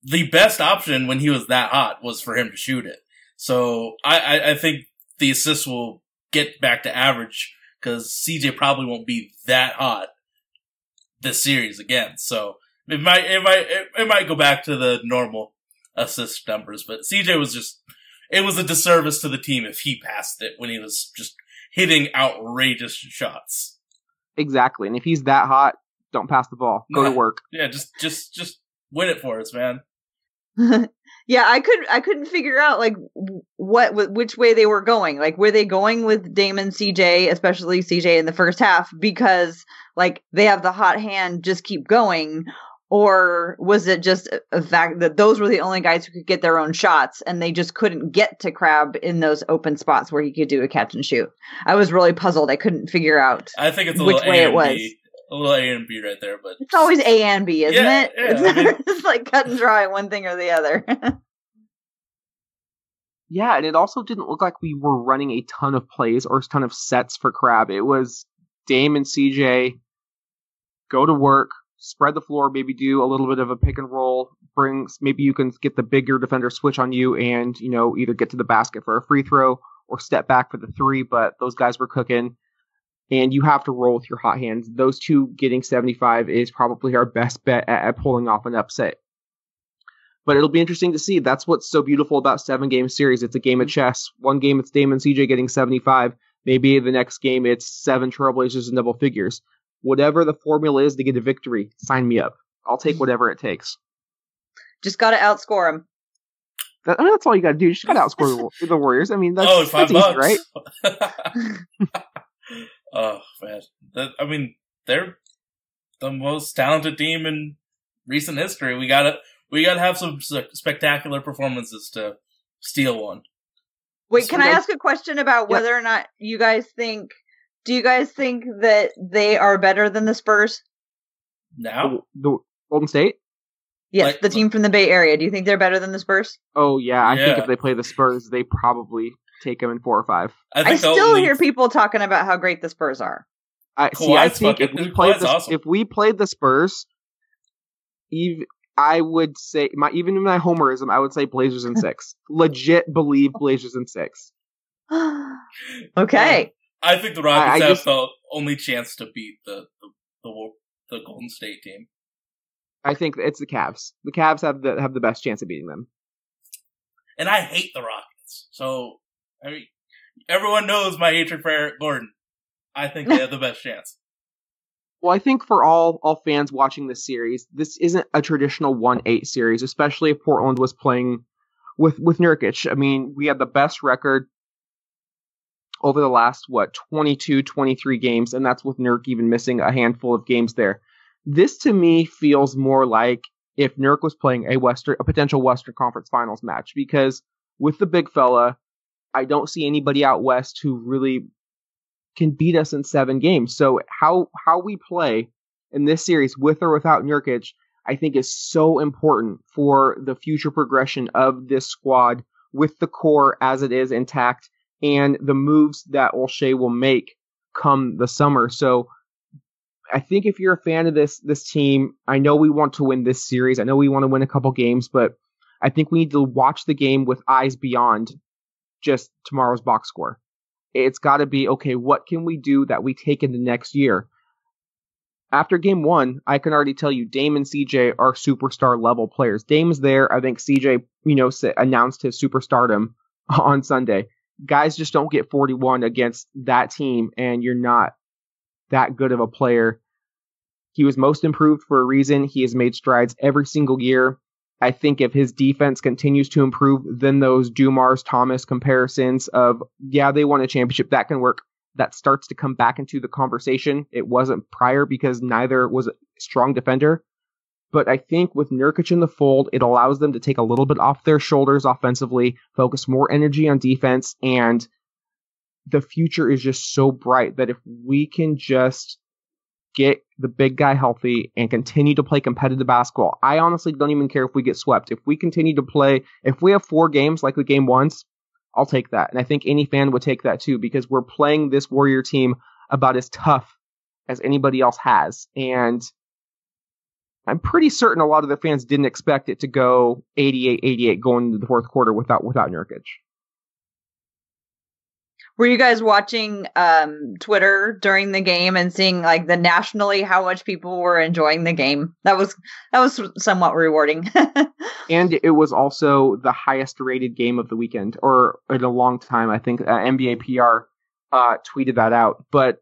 the best option when he was that hot was for him to shoot it. So I, I, I think the assists will get back to average because CJ probably won't be that hot this series again. So it might it might it, it might go back to the normal assist numbers. But CJ was just it was a disservice to the team if he passed it when he was just hitting outrageous shots. Exactly. And if he's that hot, don't pass the ball. Go to work. Yeah, just just just win it for us, man. yeah i could i couldn't figure out like what which way they were going like were they going with damon cj especially cj in the first half because like they have the hot hand just keep going or was it just a- a fact that those were the only guys who could get their own shots and they just couldn't get to crabbe in those open spots where he could do a catch and shoot? I was really puzzled. I couldn't figure out I think it's a Which way A it was. a little A and B right there, but it's always a and b isn't Yeah, it? yeah, it's I mean- just like cut and dry one thing or the other. Yeah, and it also didn't look like we were running a ton of plays or a ton of sets for Crabbe. It was Dame and CJ go to work, spread the floor, maybe do a little bit of a pick and roll, brings maybe you can get the bigger defender switch on you and, you know, either get to the basket for a free throw or step back for the three, but those guys were cooking. And you have to roll with your hot hands. Those two getting 75 is probably our best bet at, pulling off an upset but it'll be interesting to see. That's what's so beautiful about seven game series. It's a game of chess. One game it's Damon CJ getting 75. Maybe the next game it's seven Trailblazers in double figures. Whatever the formula is to get a victory, sign me up. I'll take whatever it takes. just gotta outscore them. That, I mean, that's all you got to do. You just got to outscore the, the Warriors. I mean, that's, oh, five that's easy, right? oh man, that, I mean they're the most talented team in recent history. We got to We got to have some spectacular performances to steal one. Wait, So can I ask a question about Yeah. whether or not you guys think? Do you guys think that they are better than the Spurs? Now, The, the Golden State. Yes, Like- the team from the Bay Area. Do you think they're better than the Spurs? Oh yeah, I think if they play the Spurs, they probably take them in four or five. I I still only- hear people talking about how great the Spurs are. I see. I Kawhi's think if we played Kawhi's the awesome. if we played the Spurs, even I would say my even in my homerism, I would say Blazers in six. Legit believe Blazers in six. okay. I think the I- Rockets I have just- the only chance to beat the the, the the Golden State team. I think it's the Cavs. The Cavs have the have the best chance of beating them. And I hate the Rockets. So I mean, everyone knows my hatred for Eric Gordon. I think they have the best chance. Well, I think for all all fans watching this series, this isn't a traditional one eight series, especially if Portland was playing with with Nurkic. I mean, we had the best record over the last what 22 23 games and that's with Nurk even missing a handful of games there. This to me feels more like if Nurk was playing a Western a potential Western Conference Finals match because with the big fella, I don't see anybody out west who really can beat us in seven games. So how how we play in this series with or without Nurkic, I think is so important for the future progression of this squad with the core as it is intact and the moves that Olshey will make come the summer. So I think if you're a fan of this this team, I know we want to win this series. I know we want to win a couple games, but I think we need to watch the game with eyes beyond just tomorrow's box score. It's got to be okay. What can we do that we take into next year? After game one, I can already tell you Dame and CJ are superstar level players. Dame's there. I think CJ, you know, announced his superstardom on Sunday. Guys just don't get 41 against that team, and you're not that good of a player. He was most improved for a reason. He has made strides every single year. I think if his defense continues to improve, then those Dumars Thomas comparisons of, yeah, they won a championship, that can work. That starts to come back into the conversation. It wasn't prior because neither was a strong defender. But I think with Nurkic in the fold, it allows them to take a little bit off their shoulders offensively, focus more energy on defense, and the future is just so bright that if we can just get the big guy healthy and continue to play competitive basketball. I honestly don't even care if we get swept. If we continue to play, if we have four games like the game once, I'll take that. And I think any fan would take that too because we're playing this Warrior team about as tough as anybody else has. And I'm pretty certain a lot of the fans didn't expect it to go 88-88 going into the fourth quarter without without Nurkic. Were you guys watching um, Twitter during the game and seeing like the nationally how much people were enjoying the game? That was that was somewhat rewarding. and it was also the highest rated game of the weekend or in a long time. I think uh, NBA PR uh, tweeted that out. But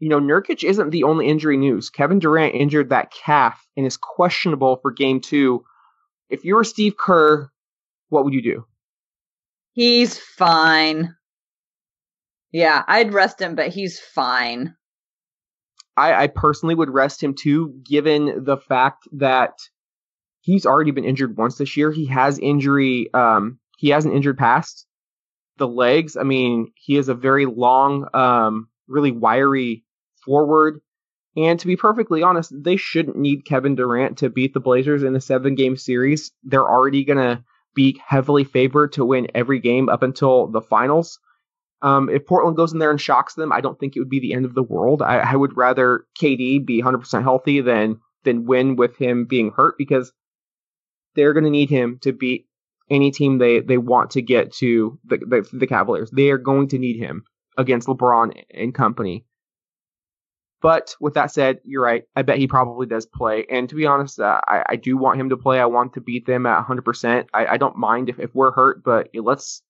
you know, Nurkic isn't the only injury news. Kevin Durant injured that calf and is questionable for Game Two. If you were Steve Kerr, what would you do? he's fine. Yeah, I'd rest him, but he's fine. I, I personally would rest him too, given the fact that he's already been injured once this year. He has injury. Um, he has an injured past. The legs. I mean, he is a very long, um, really wiry forward. And to be perfectly honest, they shouldn't need Kevin Durant to beat the Blazers in a seven game series. They're already gonna be heavily favored to win every game up until the finals. Um, if Portland goes in there and shocks them, I don't think it would be the end of the world. I, I would rather KD be 100% healthy than than win with him being hurt because they're going to need him to beat any team they, they want to get to the, the the Cavaliers. They are going to need him against LeBron and company. But with that said, you're right. I bet he probably does play. And to be honest, uh, I, I do want him to play. I want to beat them at 100%. I, I don't mind if, if we're hurt, but let's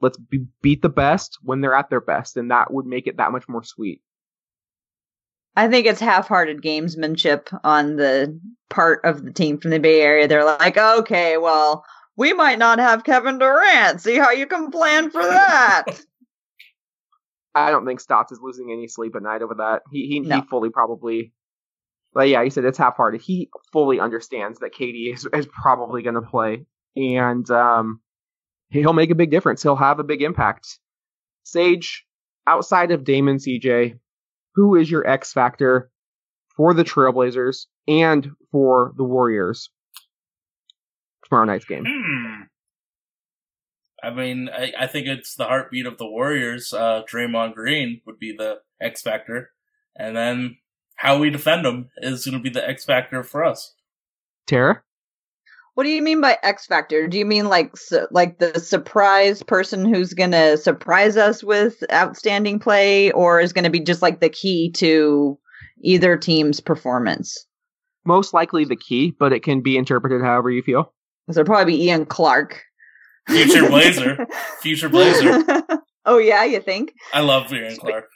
let's be, beat the best when they're at their best, and that would make it that much more sweet. I think it's half-hearted gamesmanship on the part of the team from the Bay Area. They're like, okay, well, we might not have Kevin Durant. See how you can plan for that. I don't think Stotts is losing any sleep at night over that. He he, No. he fully probably But yeah, he said it's half-hearted. He fully understands that KD is, is probably going to play, and um, he'll make a big difference. He'll have a big impact. Sage, outside of Damon CJ, who is your X factor for the Trailblazers and for the Warriors tomorrow night's game? Hmm. I mean, I, I think it's the heartbeat of the Warriors. Uh, Draymond Green would be the X factor, and then how we defend them is going to be the X factor for us. Tara? What do you mean by X factor? Do you mean like su- like the surprise person who's going to surprise us with outstanding play or is going to be just like the key to either team's performance? Most likely the key, but it can be interpreted however you feel. So it'll probably be Ian Clark. Future Blazer. Future Blazer. oh yeah, you think? I love Aaron Clark.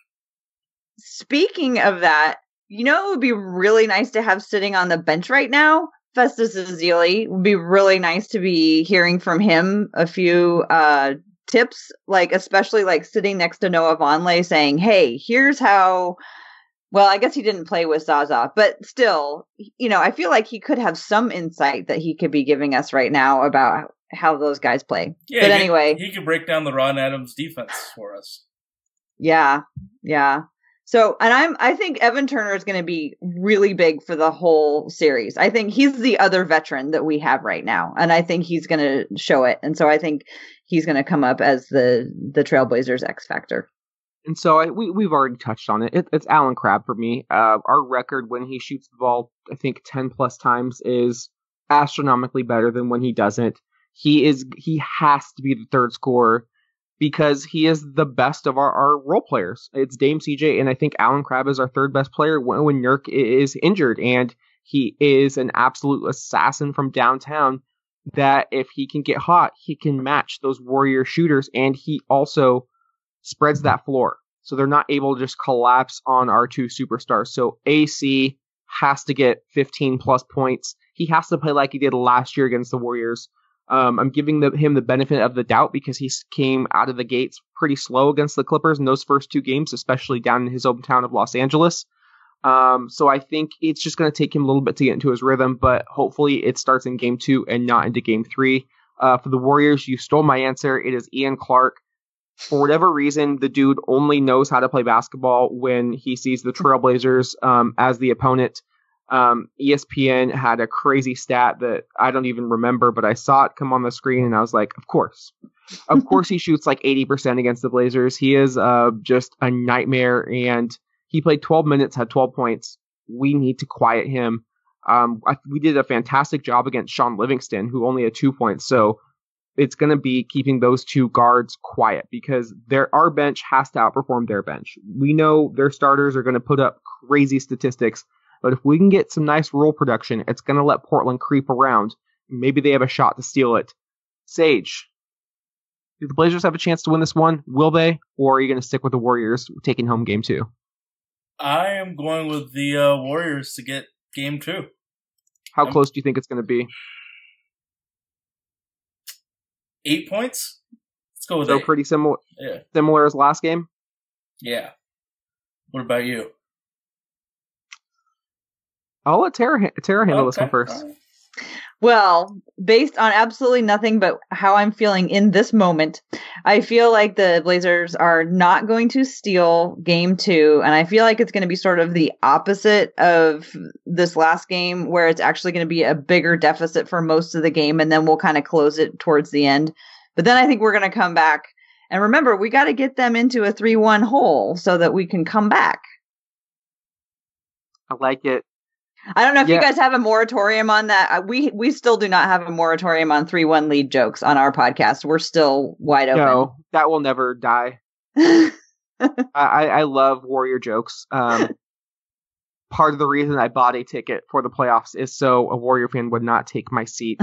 Speaking of that, you know it would be really nice to have sitting on the bench right now? Festus Ezeli would be really nice to be hearing from him a few uh tips, like especially like sitting next to Noah Vonleh saying, Hey, here's how well, I guess he didn't play with Zaza, but still, you know, I feel like he could have some insight that he could be giving us right now about how those guys play. Yeah, but he could- anyway, he can break down the Ron Adams defense for us. Yeah, yeah. So, and I'm I think Evan Turner is going to be really big for the whole series. I think he's the other veteran that we have right now, and I think he's going to show it. And so I think he's going to come up as the the Trailblazers X factor. And so I, we we've already touched on it. it it's Allen Crabbe for me. Uh, our record when he shoots the ball, I think ten plus times, is astronomically better than when he doesn't. He is he has to be the third scorer because he is the best of our, our role players. It's Dame CJ, and I think Allen Crabbe is our third best player when, when Nurk is injured, and he is an absolute assassin from downtown. That if he can get hot, he can match those warrior shooters, and he also spreads that floor. So they're not able to just collapse on our two superstars. So AC has to get 15 plus points. He has to play like he did last year against the Warriors. Um, I'm giving the, him the benefit of the doubt because he came out of the gates pretty slow against the Clippers in those first two games, especially down in his hometown of Los Angeles. Um, so I think it's just going to take him a little bit to get into his rhythm, but hopefully it starts in game two and not into game three. Uh, for the Warriors, you stole my answer. It is Ian Clark for whatever reason, the dude only knows how to play basketball when he sees the Trailblazers um, as the opponent. Um, ESPN had a crazy stat that I don't even remember, but I saw it come on the screen and I was like, of course. Of course, he shoots like 80% against the Blazers. He is uh, just a nightmare and he played 12 minutes, had 12 points. We need to quiet him. Um, I, we did a fantastic job against Shaun Livingston, who only had two points. So it's going to be keeping those two guards quiet because their our bench has to outperform their bench. We know their starters are going to put up crazy statistics, but if we can get some nice role production, it's going to let Portland creep around. Maybe they have a shot to steal it. Sage, do the Blazers have a chance to win this one? Will they, or are you going to stick with the Warriors taking home game two? I am going with the uh, Warriors to get game two. How Um, close do you think it's going to be? Eight points? Let's go with So eight. pretty similar, yeah. similar as last game. Yeah. What about you? I'll let Tara, Tara handle this one first. Alright. Well, based on absolutely nothing but how I'm feeling in this moment, I feel like the Blazers are not going to steal game two. And I feel like it's going to be sort of the opposite of this last game, where it's actually going to be a bigger deficit for most of the game. And then we'll kind of close it towards the end. But then I think we're going to come back. And remember, we got to get them into a 3 1 hole so that we can come back. I like it. I don't know if Yeah. you guys have a moratorium on that. We we still do not have a moratorium on three one lead jokes on our podcast. We're still wide open. No, that will never die. I, I love Warrior jokes. Um, part of the reason I bought a ticket for the playoffs is so a Warrior fan would not take my seat.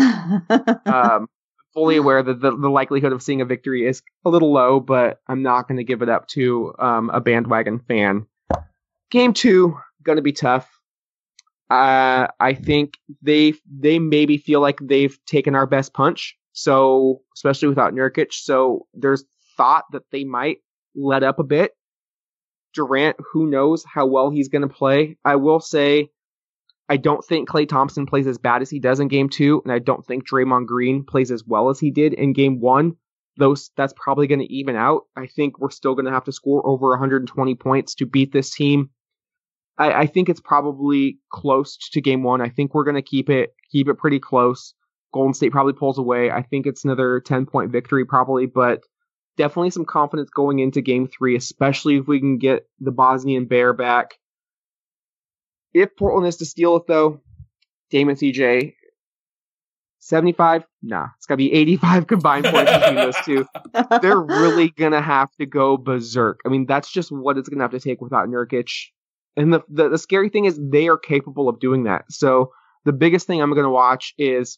Um, fully aware that the, the likelihood of seeing a victory is a little low, but I'm not going to give it up to um, a bandwagon fan. Game two going to be tough. Uh, I think they they maybe feel like they've taken our best punch. So especially without Nurkic, so there's thought that they might let up a bit. Durant, who knows how well he's going to play? I will say, I don't think Klay Thompson plays as bad as he does in game two, and I don't think Draymond Green plays as well as he did in game one. Those that's probably going to even out. I think we're still going to have to score over 120 points to beat this team. I, I think it's probably close to game one. I think we're going to keep it keep it pretty close. Golden State probably pulls away. I think it's another 10 point victory probably, but definitely some confidence going into game three, especially if we can get the Bosnian Bear back. If Portland is to steal it though, Damon CJ, 75? Nah, it's gotta be 85 combined points between those two. They're really gonna have to go berserk. I mean, that's just what it's gonna have to take without Nurkic. And the, the, the scary thing is they are capable of doing that. So the biggest thing I'm gonna watch is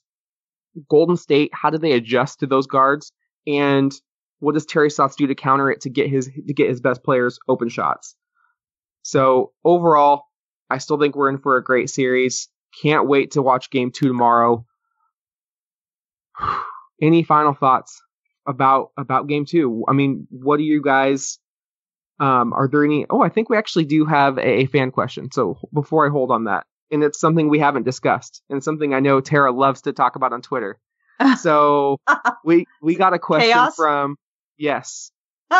Golden State, how do they adjust to those guards? And what does Terry Stotts do to counter it to get his to get his best players open shots? So overall, I still think we're in for a great series. Can't wait to watch game two tomorrow. Any final thoughts about about game two? I mean, what do you guys um are there any oh I think we actually do have a, a fan question. So before I hold on that, and it's something we haven't discussed, and something I know Tara loves to talk about on Twitter. So we we got a question Chaos? from yes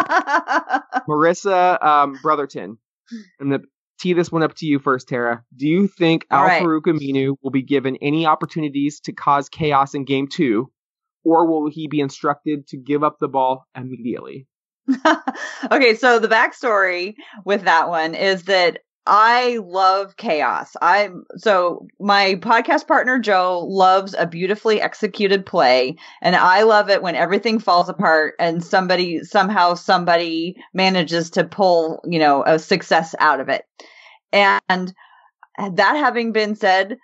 Marissa um, Brotherton. I'm gonna tee this one up to you first, Tara. Do you think All Al right. Farouq Aminu will be given any opportunities to cause chaos in game two, or will he be instructed to give up the ball immediately? okay, so the backstory with that one is that I love chaos. I so my podcast partner Joe loves a beautifully executed play, and I love it when everything falls apart and somebody somehow somebody manages to pull you know a success out of it. And that having been said,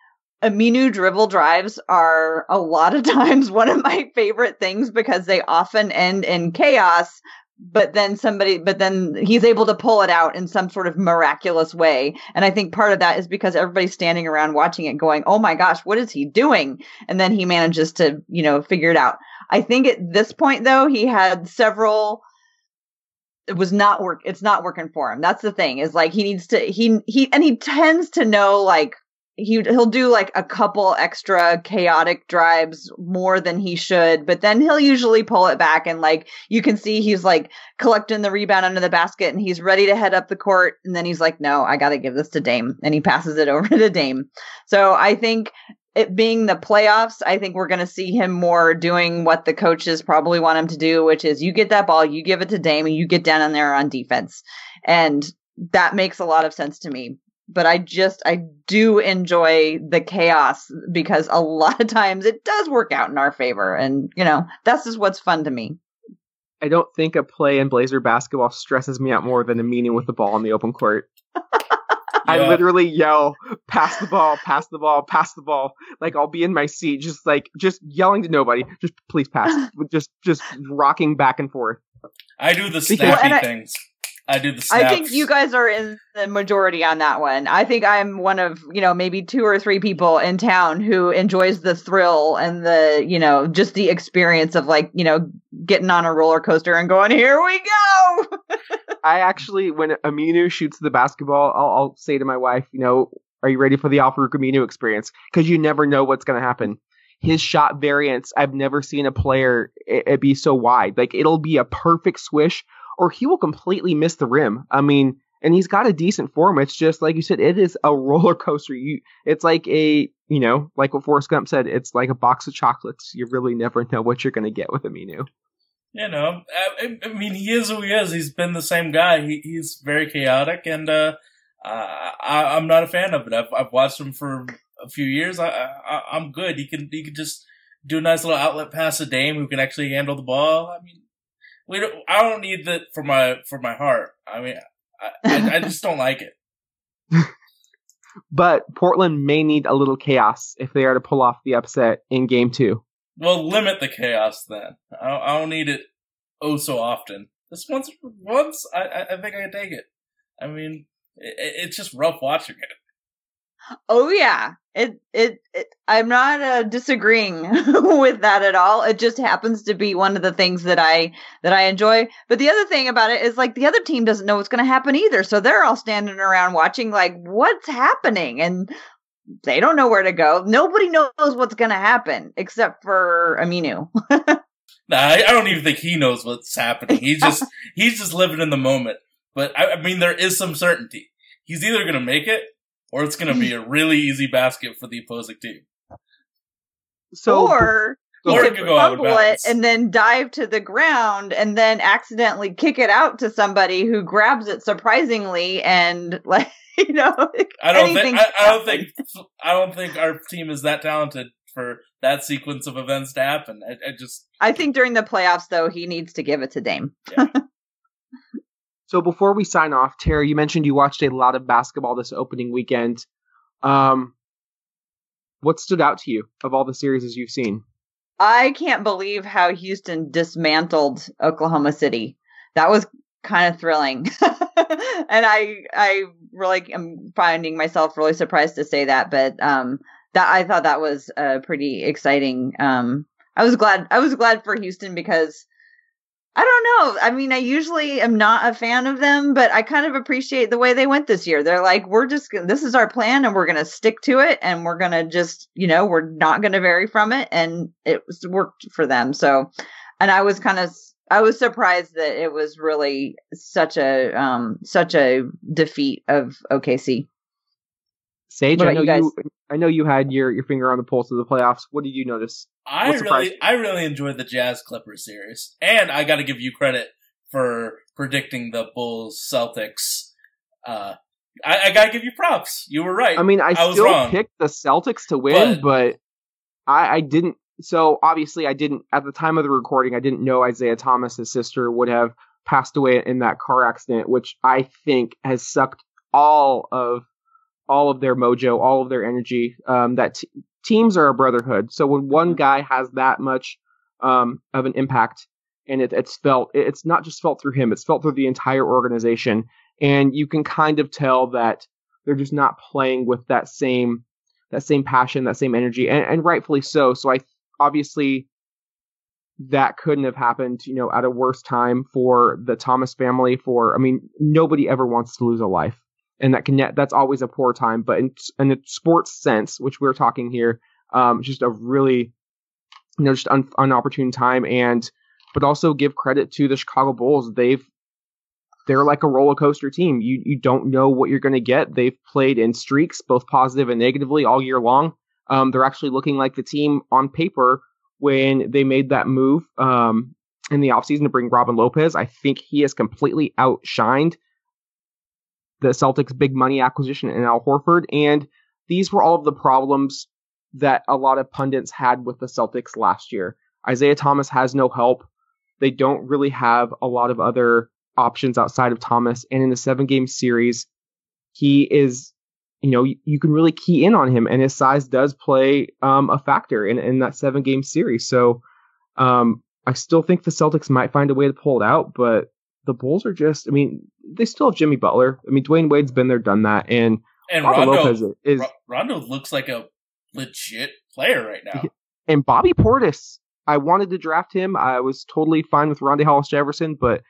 Aminu dribble drives are a lot of times one of my favorite things because they often end in chaos but then somebody but then he's able to pull it out in some sort of miraculous way. And i think part of that is because everybody's standing around watching it going oh my gosh what is he doing? And then he manages to you know figure it out. I think at this point though he had several it was not work it's not working for him. That's the thing is like he needs to he he and he tends to know like he he'll do like a couple extra chaotic drives more than he should, but then he'll usually pull it back and like you can see he's like collecting the rebound under the basket and he's ready to head up the court and then he's like, "No, I got to give this to Dame." And he passes it over to Dame. So I think it being the playoffs, I think we're going to see him more doing what the coaches probably want him to do, which is you get that ball, you give it to Dame, and you get down in there on defense. And that makes a lot of sense to me but I just I do enjoy the chaos because a lot of times it does work out in our favor, and you know that's just what's fun to me. I don't think a play in Blazer basketball stresses me out more than Aminu with the ball in the open court. I Yeah. literally yell, pass the ball, pass the ball, pass the ball. Like I'll be in my seat, just like just yelling to nobody, just please pass. just just rocking back and forth. I do the snappy And I- things. I do the snaps. I think you guys are in the majority on that one. I think I'm one of, you know, maybe two or three people in town who enjoys the thrill and the, you know, just the experience of like, you know, getting on a roller coaster and going, here we go. I actually, when Aminu shoots the basketball, I'll, I'll say to my wife, you know, are you ready for the Al-Farouq Aminu experience? Because you never know what's going to happen. His shot variance, I've never seen a player it, it be so wide. Like it'll be a perfect swish, or he will completely miss the rim. I mean, and he's got a decent form. It's just like you said, it is a roller coaster. You, it's like a, you know, like what Forrest Gump said, it's like a box of chocolates. You really never know what you're going to get with Aminu. You know, I, I mean, he is who he is. He's been the same guy. He, he's very chaotic, and uh, I, I'm not a fan of it. I've, I've watched him for a few years. I, I, I'm good. He can he can just do a nice little outlet pass to Dame, who can actually handle the ball. I mean, we don't. I don't need that for my for my heart. I mean, I, I, I just don't like it. But Portland may need a little chaos if they are to pull off the upset in game two. Well, limit the chaos then. I, I don't need it oh so often. This once, once I, I- think I can take it. I mean, it, it's just rough watching it. Oh yeah. It, it it I'm not uh, disagreeing with that at all. It just happens to be one of the things that I that I enjoy. But the other thing about it is like the other team doesn't know what's going to happen either. So they're all standing around watching like what's happening and they don't know where to go. Nobody knows what's going to happen except for Aminu. Nah, I, I don't even think he knows what's happening. He's just he's just living in the moment. But I, I mean, there is some certainty. He's either going to make it, or it's going to be a really easy basket for the opposing team. So or he Or could could go out of fumble it and then dive to the ground and then accidentally kick it out to somebody who grabs it surprisingly and like you know I don't think I, I don't think I don't think our team is that talented for that sequence of events to happen. I, I just I think during the playoffs though he needs to give it to Dame. So before we sign off, Terry, you mentioned you watched a lot of basketball this opening weekend. Um, what stood out to you of all the series you've seen? I can't believe how Houston dismantled Oklahoma City. That was kind of thrilling. and I I really am finding myself really surprised to say that, but um that I thought that was uh, pretty exciting. Um I was glad I was glad for Houston because I don't know. I mean, I usually am not a fan of them, but I kind of appreciate the way they went this year. They're like, we're just, this is our plan and we're going to stick to it and we're going to just, you know, we're not going to vary from it. And it worked for them. So, and I was kind of, I was surprised that it was really such a, um, such a defeat of OKC. Sage, I know you you, I know you had your, your finger on the pulse of the playoffs. What did you notice? I What surprised really I really enjoyed the Jazz Clippers series, and I got to give you credit for predicting the Bulls Celtics. Uh, I, I got to give you props. You were right. I mean, I, I was still wrong. picked the Celtics to win, But- but, I, I didn't. So obviously, I didn't at the time of the recording. I didn't know Isaiah Thomas, his sister, would have passed away in that car accident, which I think has sucked all of all of their mojo, all of their energy. Um, that t- teams are a brotherhood. So when one Mm-hmm. guy has that much um, of an impact, and it, it's felt, it's not just felt through him; it's felt through the entire organization, and you can kind of tell that they're just not playing with that same that same passion, that same energy, and, and rightfully so. So I obviously that couldn't have happened, you know, at a worse time for the Thomas family. For I mean, nobody ever wants to lose a life, and that can that's always a poor time. But in in a sports sense, which we're talking here, um, just a really you know just un, unopportune time, and but also give credit to the Chicago Bulls. They've they're like a roller coaster team. You you don't know what you're going to get. They've played in streaks, both positive and negatively, all year long. Um, they're actually looking like the team on paper when they made that move um, in the offseason to bring Robin Lopez. I think he has completely outshined the Celtics' big money acquisition in Al Horford, and these were all of the problems that a lot of pundits had with the Celtics last year. Isaiah Thomas has no help. They don't really have a lot of other options outside of Thomas. And in the seven game series, he is, you know, you, you can really key in on him, and his size does play um, a factor in, in that seven game series. So um, I still think the Celtics might find a way to pull it out, but the Bulls are just, I mean, they still have Jimmy Butler. I mean, Dwyane Wade's been there, done that. And and Rondo Lopez is, Ro- Rondo looks like a legit player right now. and Bobby Portis. I wanted to draft him. I was totally fine with Rondae Hollis Jefferson, but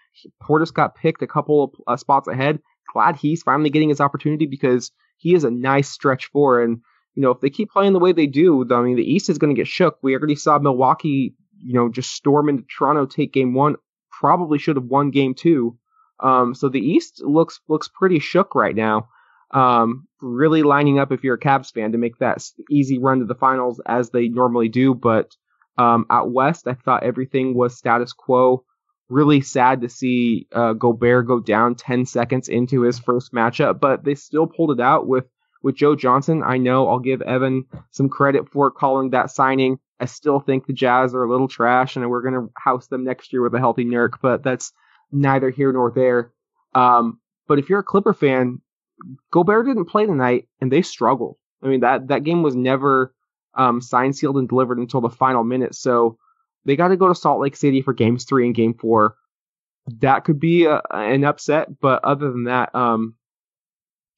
Portis got picked a couple of uh, spots ahead. Glad he's finally getting his opportunity because he is a nice stretch four. And you know, if they keep playing the way they do, I mean, the East is going to get shook. We already saw Milwaukee, you know, just storm into Toronto, take game one. Probably should have won game two. Um, so the East looks looks pretty shook right now. Um, really lining up if you're a Cavs fan to make that easy run to the finals as they normally do, but um, out west, I thought everything was status quo. Really sad to see uh, Gobert go down 10 seconds into his first matchup, but they still pulled it out with with Joe Johnson. I know I'll give Evan some credit for calling that signing. I still think the Jazz are a little trash, and we're going to house them next year with a healthy Nurk, but that's neither here nor there. Um, but if you're a Clipper fan, Gobert didn't play tonight, and they struggled. I mean that that game was never um, signed, sealed, and delivered until the final minute. So they got to go to Salt Lake City for games three and game four. That could be a, an upset, but other than that, um,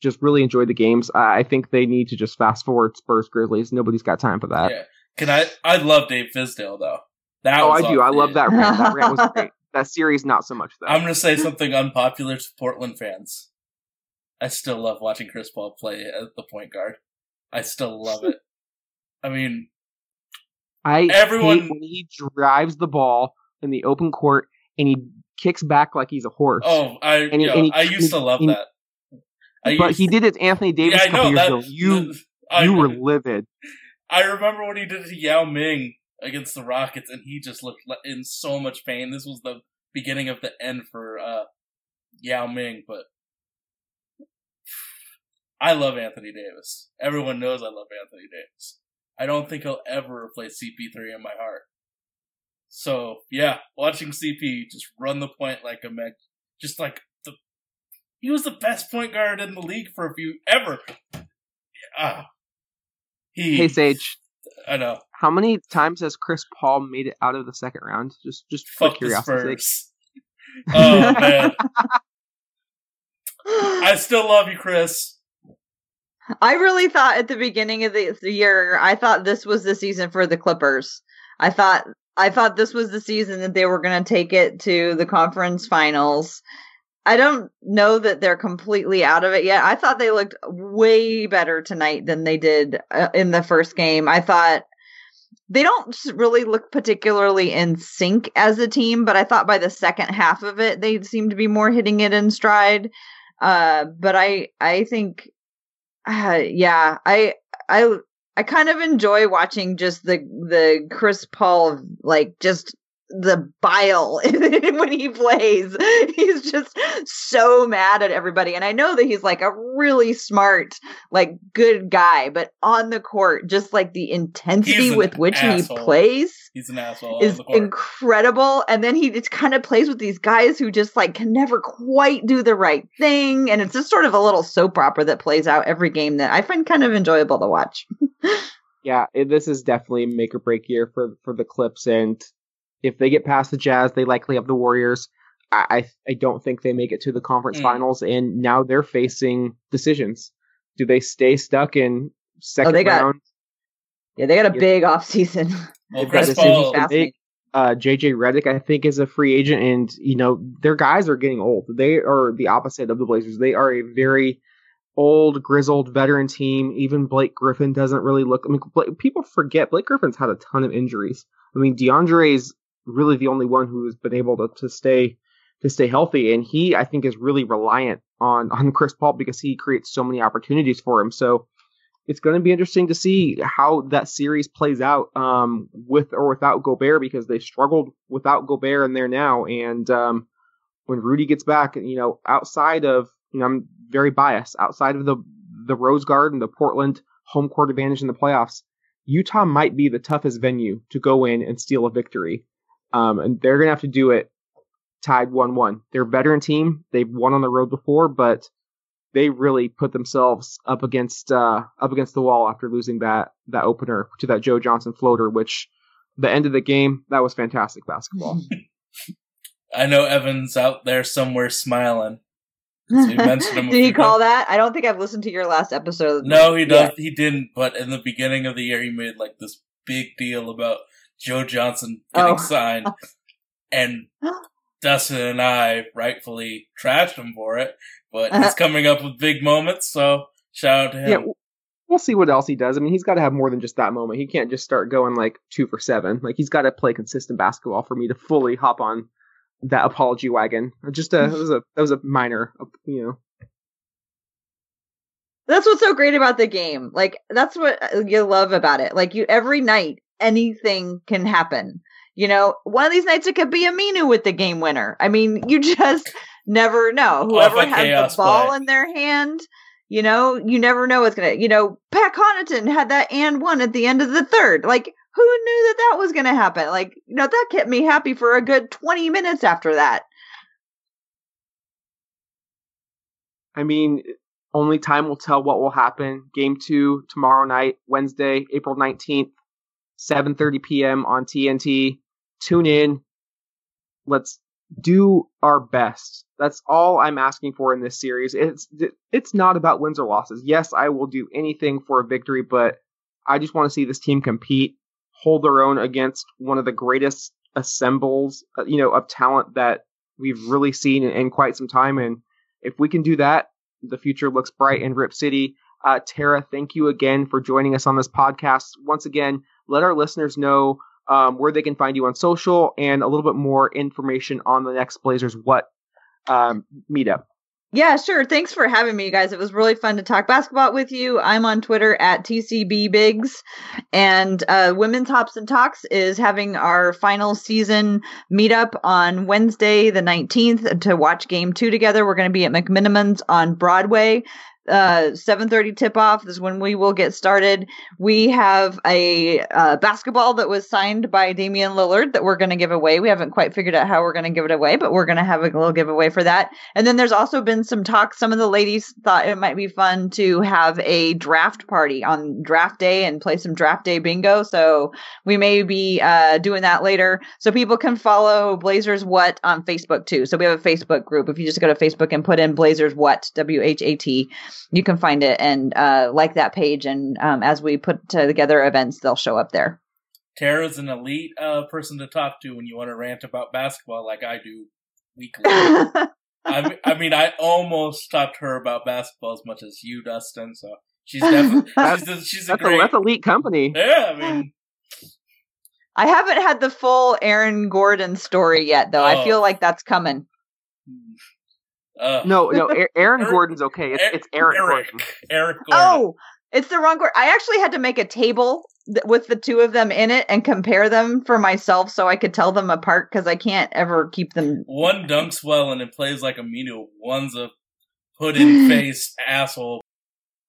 just really enjoyed the games. I, I think they need to just fast forward Spurs Grizzlies. Nobody's got time for that. yeah. Can I? I love Dave Fizdale though. That oh, was I do. I love that rant. That rant was great. That series, not so much though. I'm gonna say something unpopular to Portland fans. I still love watching Chris Paul play at the point guard. I still love it. I mean, I Everyone- hate when he drives the ball in the open court and he kicks back like he's a horse. oh, I And he- yo, and he- I used to love and- that. I but used- he did it to Anthony Davis Yeah, I know years that. ago. You I, you were livid. I remember when he did to Yao Ming against the Rockets, and he just looked in so much pain. This was the beginning of the end for uh, Yao Ming, but I love Anthony Davis. Everyone knows I love Anthony Davis. I don't think he'll ever replace CP3 in my heart. So yeah, watching CP just run the point like a meg, just like the he was the best point guard in the league for a few ever. Ah, he. Hey Sage, I know. how many times has Chris Paul made it out of the second round? Just just for Fuck the curiosity's sake. Spurs. Oh man, I still love you, Chris. I really thought at the beginning of the, the year, I thought this was the season for the Clippers. I thought I thought this was the season that they were going to take it to the conference finals. I don't know that they're completely out of it yet. I thought they looked way better tonight than they did uh, in the first game. I thought they don't really look particularly in sync as a team, but I thought by the second half of it, they seemed to be more hitting it in stride. Uh, but I, I think uh, yeah, I I I kind of enjoy watching just the the Chris Paul like just the bile when he plays. He's just so mad at everybody. And I know that he's like a really smart, like good guy, but on the court, just like the intensity with which asshole. he plays He's an asshole. is on the court. incredible. And then he just kind of plays with these guys who just like can never quite do the right thing. And it's just sort of a little soap opera that plays out every game that I find kind of enjoyable to watch. Yeah, it, this is definitely a make or break year for for the Clips, and if they get past the Jazz, they likely have the Warriors. I I, I don't think they make it to the conference Mm. finals, and now they're facing decisions. Do they stay stuck in second they got- round? Yeah, they got a big off season. well, They've got Chris decisions Paul. to Uh, JJ Redick, I think, is a free agent, and you know their guys are getting old. They are the opposite of the Blazers. They are a very old, grizzled veteran team. Even Blake Griffin doesn't really look. I mean, Blake, people forget Blake Griffin's had a ton of injuries. I mean, DeAndre is really the only one who's been able to, to stay to stay healthy, and he, I think, is really reliant on on Chris Paul because he creates so many opportunities for him. So it's going to be interesting to see how that series plays out um, with or without Gobert because they struggled without Gobert in there now. And um, when Rudy gets back, you know, outside of you know, I'm very biased. Outside of the the Rose Garden, the Portland home court advantage in the playoffs, Utah might be the toughest venue to go in and steal a victory. Um, and they're going to have to do it tied one one. They're a veteran team. They've won on the road before, but they really put themselves up against uh, up against the wall after losing that that opener to that Joe Johnson floater, which the end of the game that was fantastic basketball. I know Evan's out there somewhere smiling. we mentioned him Did he call that? I don't think I've listened to your last episode. No, he does. yet. He didn't. But in the beginning of the year, he made like this big deal about Joe Johnson getting Oh. signed, and Dustin and I rightfully trashed him for it. But he's coming up with big moments, so shout out to him. yeah, we'll see what else he does. I mean, he's got to have more than just that moment. He can't just start going like two for seven. Like he's got to play consistent basketball for me to fully hop on that apology wagon. Just a, it was a that was a minor, you know. That's what's so great about the game. Like that's what uh, you love about it. Like you every night anything can happen. You know, one of these nights it could be Aminu with the game winner. I mean, you just never know. Whoever a has chaos the ball play. in their hand, you know, you never know what's gonna. You know, Pat Connaughton had that and one at the end of the third. Like, who knew that that was gonna happen? Like, you know, that kept me happy for a good twenty minutes after that. I mean, only time will tell what will happen. Game two tomorrow night, Wednesday, April nineteenth, seven thirty p.m. on TNT. Tune in. Let's do our best. That's all I'm asking for in this series. It's it's not about wins or losses. Yes, I will do anything for a victory, but I just want to see this team compete, hold their own against one of the greatest assembles, uh, you know, of talent that we've really seen in, in quite some time. And if we can do that, the future looks bright in Rip City. Uh, Tara, thank you again for joining us on this podcast. Once again, let our listeners know um, where they can find you on social and a little bit more information on the next Blazers What um, meetup. Yeah, sure. Thanks for having me, guys. It was really fun to talk basketball with you. I'm on Twitter at TCB Bigs, and uh, Women's Hops and Talks is having our final season meetup on Wednesday, the 19th, to watch Game Two together. We're going to be at McMenamins on Broadway uh 7:30 tip off is when we will get started. We have a uh, basketball that was signed by Damian Lillard that we're going to give away. We haven't quite figured out how we're going to give it away, but we're going to have a little giveaway for that. And then there's also been some talk some of the ladies thought it might be fun to have a draft party on draft day and play some draft day bingo. So we may be uh doing that later so people can follow Blazers What on Facebook too. So we have a Facebook group. If you just go to Facebook and put in Blazers What W H A T you can find it and uh, like that page. And um, as we put together events, they'll show up there. Tara's an elite uh, person to talk to when you want to rant about basketball, like I do weekly. I, mean, I mean, I almost talked to her about basketball as much as you, Dustin. So she's definitely she's, she's a That's, great. a, that's elite company. yeah, I mean, I haven't had the full Aaron Gordon story yet, though. Oh. I feel like that's coming. Uh, No, no, Aaron Gordon's okay. It's, it's Eric, Eric, Gordon. Eric Gordon. Oh, it's the wrong word. I actually had to make a table th- with the two of them in it and compare them for myself so I could tell them apart because I can't ever keep them. One dunks well and it plays like a meteor. One's a put in face asshole.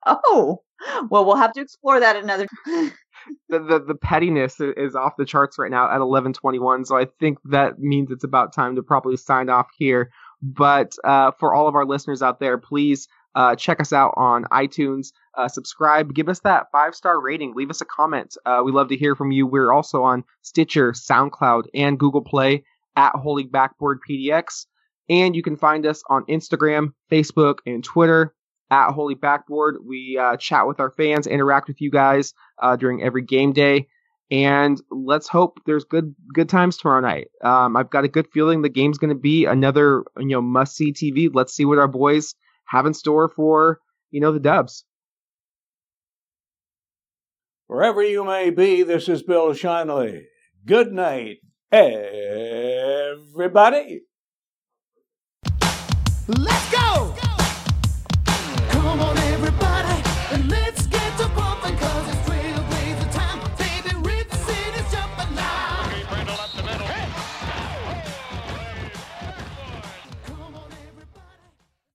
Oh, well, we'll have to explore that another. The, the the pettiness is off the charts right now at 11:21. So I think that means it's about time to probably sign off here. But uh, for all of our listeners out there, please uh, check us out on iTunes. Uh, subscribe, give us that five star rating, leave us a comment. Uh, we love to hear from you. We're also on Stitcher, SoundCloud, and Google Play at Holy Backboard PDX. And you can find us on Instagram, Facebook, and Twitter at Holy Backboard. We uh, chat with our fans, interact with you guys uh, during every game day, and let's hope there's good good times tomorrow night. Um, I've got a good feeling the game's going to be another you know must see TV. Let's see what our boys have in store for you know the Dubs. Wherever you may be, this is Bill Shinley. Good night, everybody. Let's go!